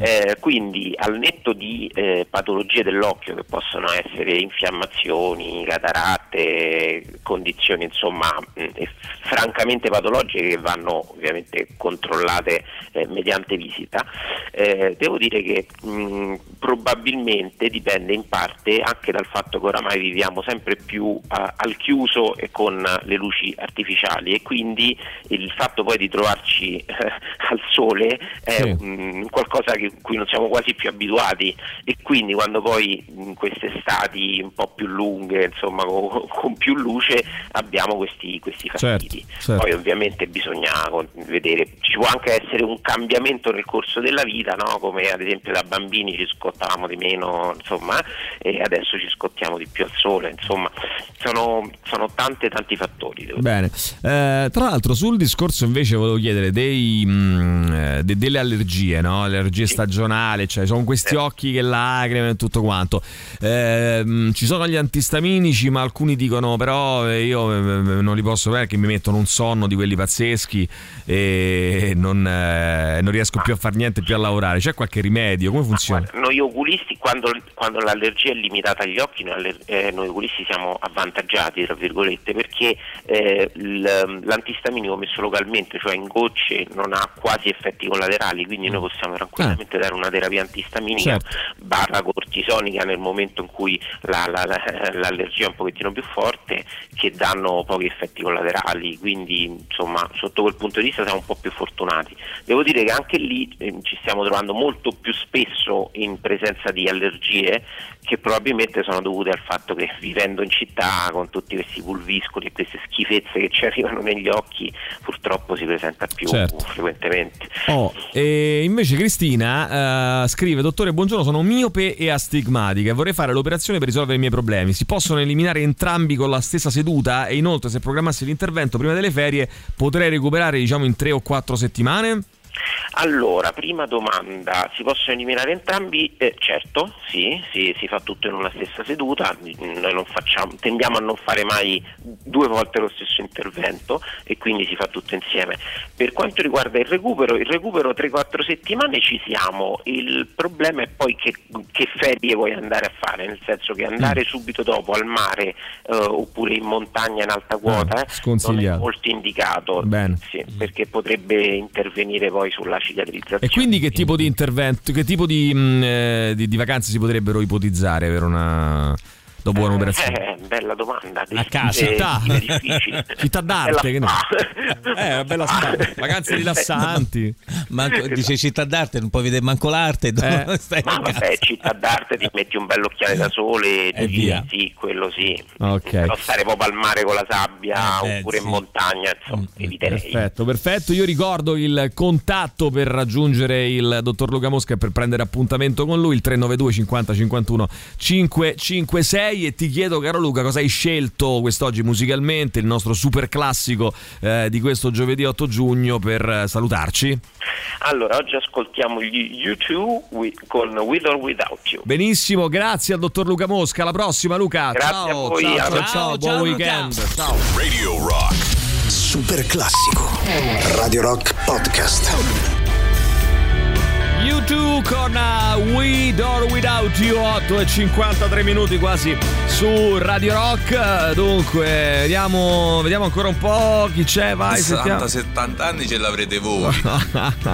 Speaker 35: Eh, quindi al netto di eh, patologie dell'occhio che possono essere infiammazioni, cataratte, condizioni insomma mh, e francamente patologiche che vanno ovviamente controllate eh, mediante visita, eh, devo dire che mh, probabilmente dipende in parte anche dal fatto che oramai viviamo sempre più a- al chiuso e con le luci artificiali e quindi il fatto poi di trovarci eh, al sole è
Speaker 36: Sì.
Speaker 35: un- qualcosa che cui non siamo quasi più abituati e quindi quando poi in queste estati un po' più lunghe, insomma con, con più luce abbiamo questi, questi fastidi.
Speaker 1: certo.
Speaker 35: Poi ovviamente bisogna vedere, ci può anche essere un cambiamento nel corso della vita, no? come ad esempio da bambini ci scottavamo di meno, insomma, e adesso ci scottiamo di più al sole, insomma, sono, sono tanti tanti fattori.
Speaker 1: Bene, Eh, tra l'altro sul discorso invece volevo chiedere dei, mm, eh, de- delle allergie, no? allergie stagionali, cioè sono questi occhi che lacrimano e tutto quanto. Ehm, ci sono gli antistaminici, ma alcuni dicono però eh, io eh, non li posso avere perché mi mettono un sonno di quelli pazzeschi e non, eh, non riesco più a fare niente, più a lavorare. C'è qualche rimedio? Come funziona?
Speaker 35: Noi oculisti, quando, quando l'allergia è limitata agli occhi, noi, eh, noi oculisti siamo avvantaggiati, tra virgolette, perché eh, l'antistaminico messo localmente, cioè in gocce, non ha quasi effetti collaterali, quindi noi possiamo tranquillamente dare una terapia antistaminica
Speaker 1: Certo.
Speaker 35: barra cortisonica nel momento in cui la- la- la- l'allergia è un pochettino più forte, che danno pochi effetti collaterali, quindi insomma sotto quel punto di vista siamo un po' più fortunati. Devo dire che anche lì eh, ci stiamo trovando molto più spesso in presenza di allergie che probabilmente sono dovute al fatto che vivendo in città con tutti questi pulviscoli e queste schifezze che ci arrivano negli occhi purtroppo si presenta più
Speaker 1: Certo.
Speaker 35: frequentemente.
Speaker 1: Oh, e invece Cristina eh, scrive: Dottore, buongiorno, sono miope e astigmatica e vorrei fare l'operazione per risolvere i miei problemi. Si possono eliminare entrambi con la stessa seduta? E inoltre, se programmassi l'intervento prima delle ferie, potrei recuperare, diciamo, in tre o quattro settimane?
Speaker 35: Allora, prima domanda, si possono eliminare entrambi? Eh, certo, sì, sì, si fa tutto in una stessa seduta, noi non facciamo, tendiamo a non fare mai due volte lo stesso intervento e quindi si fa tutto insieme. Per quanto riguarda il recupero, il recupero 3-4 settimane ci siamo, il problema è poi che, che ferie vuoi andare a fare, nel senso che andare
Speaker 1: Mm.
Speaker 35: subito dopo al mare eh, oppure in montagna in alta quota eh, non è molto indicato, sì, perché potrebbe intervenire poi sulla cicatrizzazione.
Speaker 1: E quindi che tipo di intervento, che tipo di, mh, eh, di- di vacanze si potrebbero ipotizzare per una dopo un'operazione?
Speaker 35: Eh, bella domanda.
Speaker 1: A casa, città.
Speaker 35: difficile.
Speaker 1: Città d'arte, che ne Eh, una bella spa. Vacanze rilassanti.
Speaker 2: Manco- dice città d'arte, non puoi vedere manco l'arte.
Speaker 1: Eh.
Speaker 2: stai
Speaker 35: Ma vabbè, città d'arte ti metti un bell'occhiale da sole,
Speaker 2: E
Speaker 35: giri,
Speaker 2: via.
Speaker 35: sì, quello sì.
Speaker 1: Ok.
Speaker 35: Però stare proprio al mare con la sabbia
Speaker 2: Eh,
Speaker 35: oppure
Speaker 2: sì.
Speaker 35: in montagna, insomma, eviterei.
Speaker 1: Perfetto, perfetto. Io ricordo il contatto per raggiungere il dottor Luca Mosca e per prendere appuntamento con lui, il 392 50 51 556 e ti chiedo caro Luca cosa hai scelto quest'oggi musicalmente, il nostro super classico eh, di questo giovedì 8 giugno per eh, salutarci.
Speaker 35: Allora, oggi ascoltiamo gli U2 wi- con With or Without You.
Speaker 1: Benissimo, grazie al dottor Luca Mosca. Alla prossima Luca.
Speaker 35: Grazie
Speaker 1: ciao,
Speaker 35: a voi,
Speaker 1: ciao, ciao,
Speaker 35: prossima.
Speaker 1: ciao, buon
Speaker 35: Ciao,
Speaker 1: weekend. Ciao.
Speaker 9: Radio Rock.
Speaker 5: Super classico. Radio Rock Podcast.
Speaker 1: U2 con uh, With or Without You 8 e 53 minuti quasi su Radio Rock. Dunque, vediamo, vediamo ancora un po' chi c'è. Vai, sentiamo.
Speaker 33: 60-70 anni ce l'avrete voi.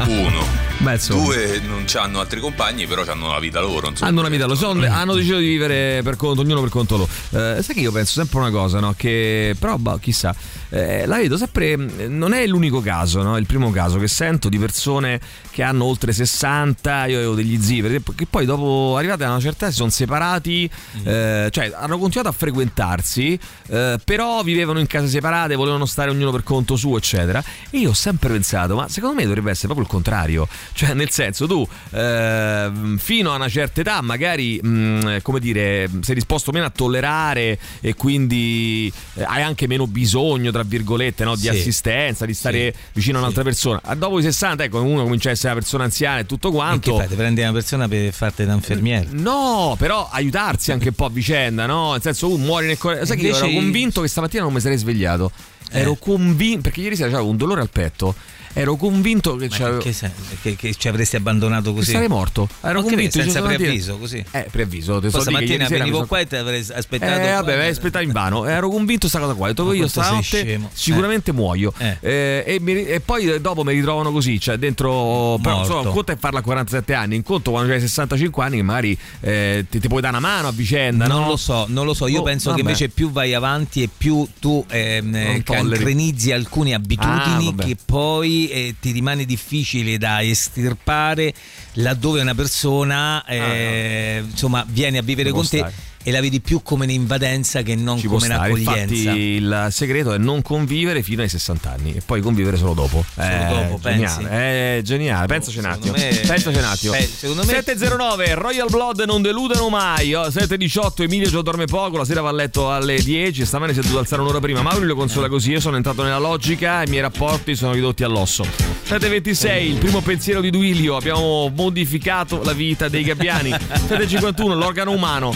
Speaker 33: Uno.
Speaker 1: Beh.
Speaker 33: Due non hanno altri compagni, però hanno la vita loro. Insomma.
Speaker 1: Hanno una vita loro, sono- hanno deciso di vivere per conto, ognuno per conto loro. Eh, sai che io penso sempre una cosa, no? Che però, boh, chissà, eh, la vedo sempre. Non è l'unico caso, no? Il primo caso che sento di persone che hanno oltre 60. Io avevo degli zii, per esempio, che poi dopo arrivate a una certa età si sono separati, eh, cioè hanno continuato a frequentarsi, eh, però vivevano in case separate, volevano stare ognuno per conto suo, eccetera. E io ho sempre pensato, ma secondo me dovrebbe essere proprio il contrario. Cioè, nel senso, tu eh, fino a una certa età, magari, mh, come dire, sei disposto meno a tollerare e quindi eh, hai anche meno bisogno, tra virgolette, no, di
Speaker 2: Sì.
Speaker 1: assistenza, di stare vicino a un'altra persona. A dopo i 60, ecco, uno comincia a essere una persona anziana e tutto
Speaker 2: E che
Speaker 1: quanto.
Speaker 2: Ti prendi una persona per farti da infermiere?
Speaker 1: No, però aiutarsi anche un po' a vicenda, no? Nel senso, uno muore nel cuore. Sai che io
Speaker 2: Invece-
Speaker 1: ero convinto che stamattina non mi sarei svegliato. Ero convinto, perché ieri sera avevo un dolore al petto. Ero convinto che
Speaker 2: che, che- ci avresti abbandonato così?
Speaker 1: Sarei morto. Ero
Speaker 2: Ma che
Speaker 1: convinto
Speaker 2: senza preavviso così.
Speaker 1: Eh, preavviso. Te sera mi
Speaker 2: venivo
Speaker 1: sono-
Speaker 2: qua e ti avrei aspettato.
Speaker 1: Eh, vabbè,
Speaker 2: qua.
Speaker 1: vai aspettare in vano. Ero convinto sta cosa qua. Ho detto io stanotte
Speaker 2: scemo.
Speaker 1: sicuramente muoio.
Speaker 2: Eh.
Speaker 1: Eh, e, mi- e poi dopo mi ritrovano così, cioè dentro. Però
Speaker 2: Morto.
Speaker 1: insomma, un conto è farla a 47 anni, un conto quando hai 65 anni, magari eh, ti, ti puoi dare una mano a vicenda.
Speaker 2: Non
Speaker 1: no?
Speaker 2: lo so, non lo so. Io
Speaker 1: Oh,
Speaker 2: penso
Speaker 1: vabbè.
Speaker 2: che invece più vai avanti e più tu ehm, eh, cancrenizzi alcune abitudini
Speaker 1: Ah,
Speaker 2: che poi eh, ti rimane difficile da estirpare laddove una persona eh, insomma viene a vivere
Speaker 1: può
Speaker 2: con te
Speaker 1: stare.
Speaker 2: E la vedi più come un'invadenza che non
Speaker 1: Ci
Speaker 2: come un'accoglienza.
Speaker 1: Infatti, il segreto è non convivere fino ai 60 anni e poi convivere solo dopo. È
Speaker 2: dopo, pensi?
Speaker 1: geniale. È geniale. Pensaci un attimo.
Speaker 2: me-
Speaker 1: Pensaci un attimo.
Speaker 2: Beh, me-
Speaker 1: 709 Royal Blood non deludano mai. Oh, 718 Emilio già dorme poco. La sera va a letto alle 10. Stamane si è dovuto alzare un'ora prima. Mauri lo consola così. Io sono entrato nella logica e i miei rapporti sono ridotti all'osso. 726 il primo pensiero di Duilio. Abbiamo modificato la vita dei gabbiani. 751 l'organo umano.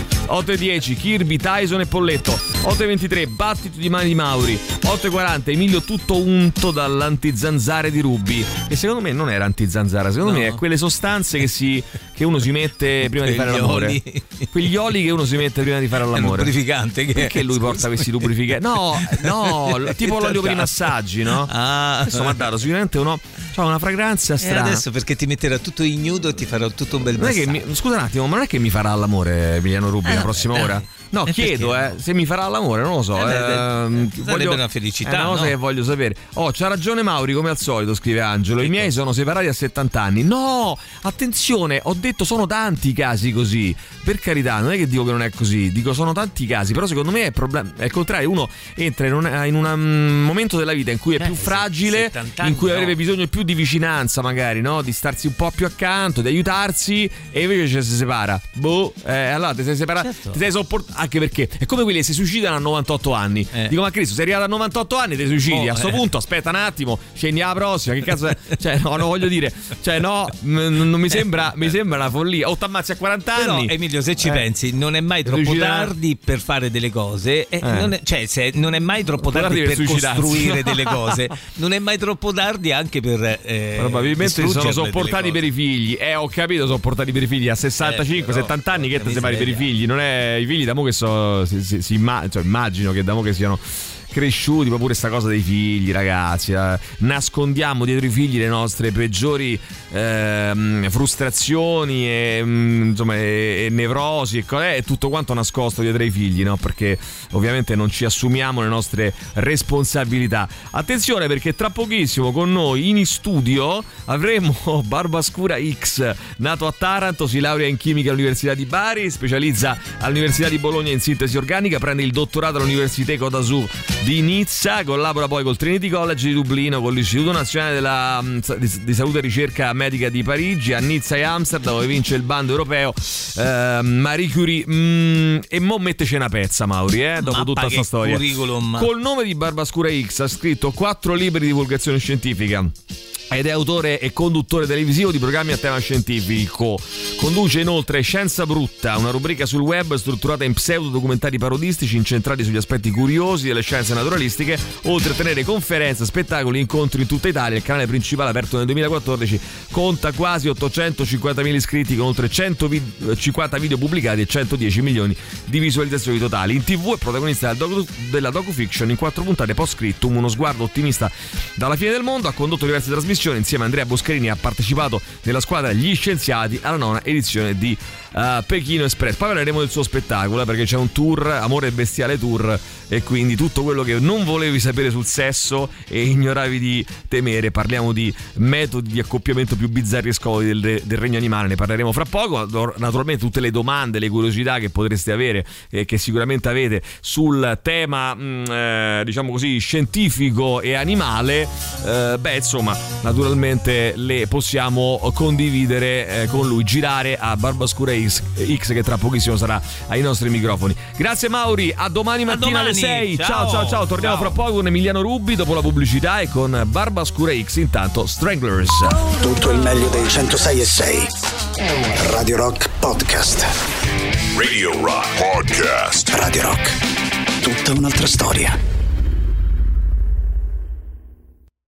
Speaker 1: 810 Kirby, Tyson e Polletto. 823 battito di mani di Mauri. 840 Emilio tutto unto dall'antizanzare di Ruby. Che secondo me non era antizanzara, secondo
Speaker 2: No.
Speaker 1: me è quelle sostanze che, si, che uno si mette prima di fare l'amore.
Speaker 2: oli.
Speaker 1: Quegli oli che uno si mette prima di fare
Speaker 2: È
Speaker 1: l'amore.
Speaker 2: lubrificante che
Speaker 1: Perché lui
Speaker 2: scusa.
Speaker 1: porta questi lubrificanti? No, no, tipo l'olio per i massaggi, no?
Speaker 2: Ah.
Speaker 1: Questo mi ha dato sicuramente uno. C'ha una fragranza
Speaker 2: E
Speaker 1: strana.
Speaker 2: adesso perché ti metterà tutto ignudo e ti farà tutto un bel
Speaker 1: Non è che
Speaker 2: massaggio.
Speaker 1: mi- scusa un attimo, ma non è che mi farà l'amore Emiliano Rubi
Speaker 2: Eh,
Speaker 1: la prossima
Speaker 2: dai.
Speaker 1: ora? No, chiedo, eh, se mi farà l'amore, non lo so.
Speaker 2: Eh, beh, sarebbe una felicità,
Speaker 1: È una cosa
Speaker 2: no?
Speaker 1: che voglio sapere. Oh, c'ha ragione Mauri, come al solito, scrive Angelo. I miei sono separati a 70 anni. No, attenzione, ho detto sono tanti i casi così. Per carità, non è che dico che non è così, dico sono tanti i casi, però secondo me è, problem- è il contrario. Uno entra in un, in un, um, momento della vita in cui è più
Speaker 2: Eh,
Speaker 1: fragile,
Speaker 2: 70 anni
Speaker 1: in cui
Speaker 2: no.
Speaker 1: avrebbe bisogno più di vicinanza, magari, no? Di starsi un po' più accanto, di aiutarsi, e invece ci si separa. Boh, eh, allora ti sei separato,
Speaker 2: Certo.
Speaker 1: ti sei sopportato. Anche perché è come quelli che si suicidano a 98 anni.
Speaker 2: Eh.
Speaker 1: Dico, ma Cristo, sei arrivato a 98 anni e ti suicidi.
Speaker 2: Oh,
Speaker 1: a sto
Speaker 2: eh.
Speaker 1: punto, aspetta un attimo, scendi alla prossima. Che cazzo è? Cioè, no, non voglio dire, cioè, no, non mi sembra, mi sembra una follia. O t'ammazzi a 40
Speaker 2: Però,
Speaker 1: anni.
Speaker 2: Emilio, se ci
Speaker 1: Eh.
Speaker 2: pensi, non è mai troppo
Speaker 1: Suicidare.
Speaker 2: tardi per fare delle cose. e
Speaker 1: Eh.
Speaker 2: non è, cioè, se non è mai troppo tardi,
Speaker 1: tardi
Speaker 2: per
Speaker 1: per
Speaker 2: costruire delle cose. Non è mai troppo tardi anche per. Eh,
Speaker 1: Probabilmente sono sopportati per i figli. Eh, ho capito, sopportati per i figli. A 65,
Speaker 2: Eh, però,
Speaker 1: 70 anni che te separi per i figli. Non è i figli da mo che so, si, si- si cioè, immagino che da mo che siano cresciuti, ma pure sta cosa dei figli, ragazzi. eh. nascondiamo dietro i figli le nostre peggiori ehm, frustrazioni e, mm, insomma, e, e nevrosi e co- è tutto quanto nascosto dietro ai figli, no? Perché ovviamente non ci assumiamo le nostre responsabilità. Attenzione perché tra pochissimo con noi in studio avremo Barbascura X, nato a Taranto, si laurea in chimica all'Università di Bari, specializza all'Università di Bologna in sintesi organica, prende il dottorato all'Università Codasu di Nizza, collabora poi col Trinity College di Dublino, con l'Istituto Nazionale della, mm, di, di Salute e Ricerca Medica di Parigi, a Nizza e Amsterdam dove vince il bando europeo eh, Marie Curie mm, e mo metteci una pezza Mauri, eh, dopo
Speaker 2: Mappa
Speaker 1: tutta questa storia.
Speaker 2: curriculum.
Speaker 1: Col nome di Barbascura X ha scritto quattro libri di divulgazione scientifica. Ed è autore e conduttore televisivo di programmi a tema scientifico. Conduce inoltre Scienza Brutta, una rubrica sul web strutturata in pseudo documentari parodistici incentrati sugli aspetti curiosi delle scienze naturalistiche, oltre a tenere conferenze, spettacoli, incontri in tutta Italia. Il canale principale aperto nel 2014 conta quasi 850.000 iscritti con oltre 150 video pubblicati e 110 milioni di visualizzazioni totali. In tv è protagonista della docufiction in quattro puntate post-scriptum, uno sguardo ottimista dalla fine del mondo, ha condotto diverse trasmissioni insieme a Andrea Boscherini ha partecipato nella squadra Gli Scienziati alla nona edizione di Pechino Express. Poi parleremo del suo spettacolo perché c'è un tour, Amore Bestiale Tour, e quindi tutto quello che non volevi sapere sul sesso e ignoravi di temere. Parliamo di metodi di accoppiamento più bizzarri e scomodi del, del, regno animale, ne parleremo fra poco. Naturalmente tutte le domande, le curiosità che potreste avere e che sicuramente avete sul tema, mh, mm, eh, diciamo così, scientifico e animale, eh, beh, insomma, naturalmente le possiamo condividere eh, con lui, girare a Barbascura X, X, che tra pochissimo sarà ai nostri microfoni. Grazie Mauri, a domani mattina a domani. alle 6. Ciao ciao ciao, ciao. torniamo ciao. fra poco con Emiliano Rubi dopo la pubblicità e con Barbascura X, intanto Stranglers.
Speaker 5: Tutto il meglio dei 106 e 6. Radio Rock Podcast.
Speaker 9: Radio Rock Podcast.
Speaker 5: Radio Rock. Tutta un'altra storia.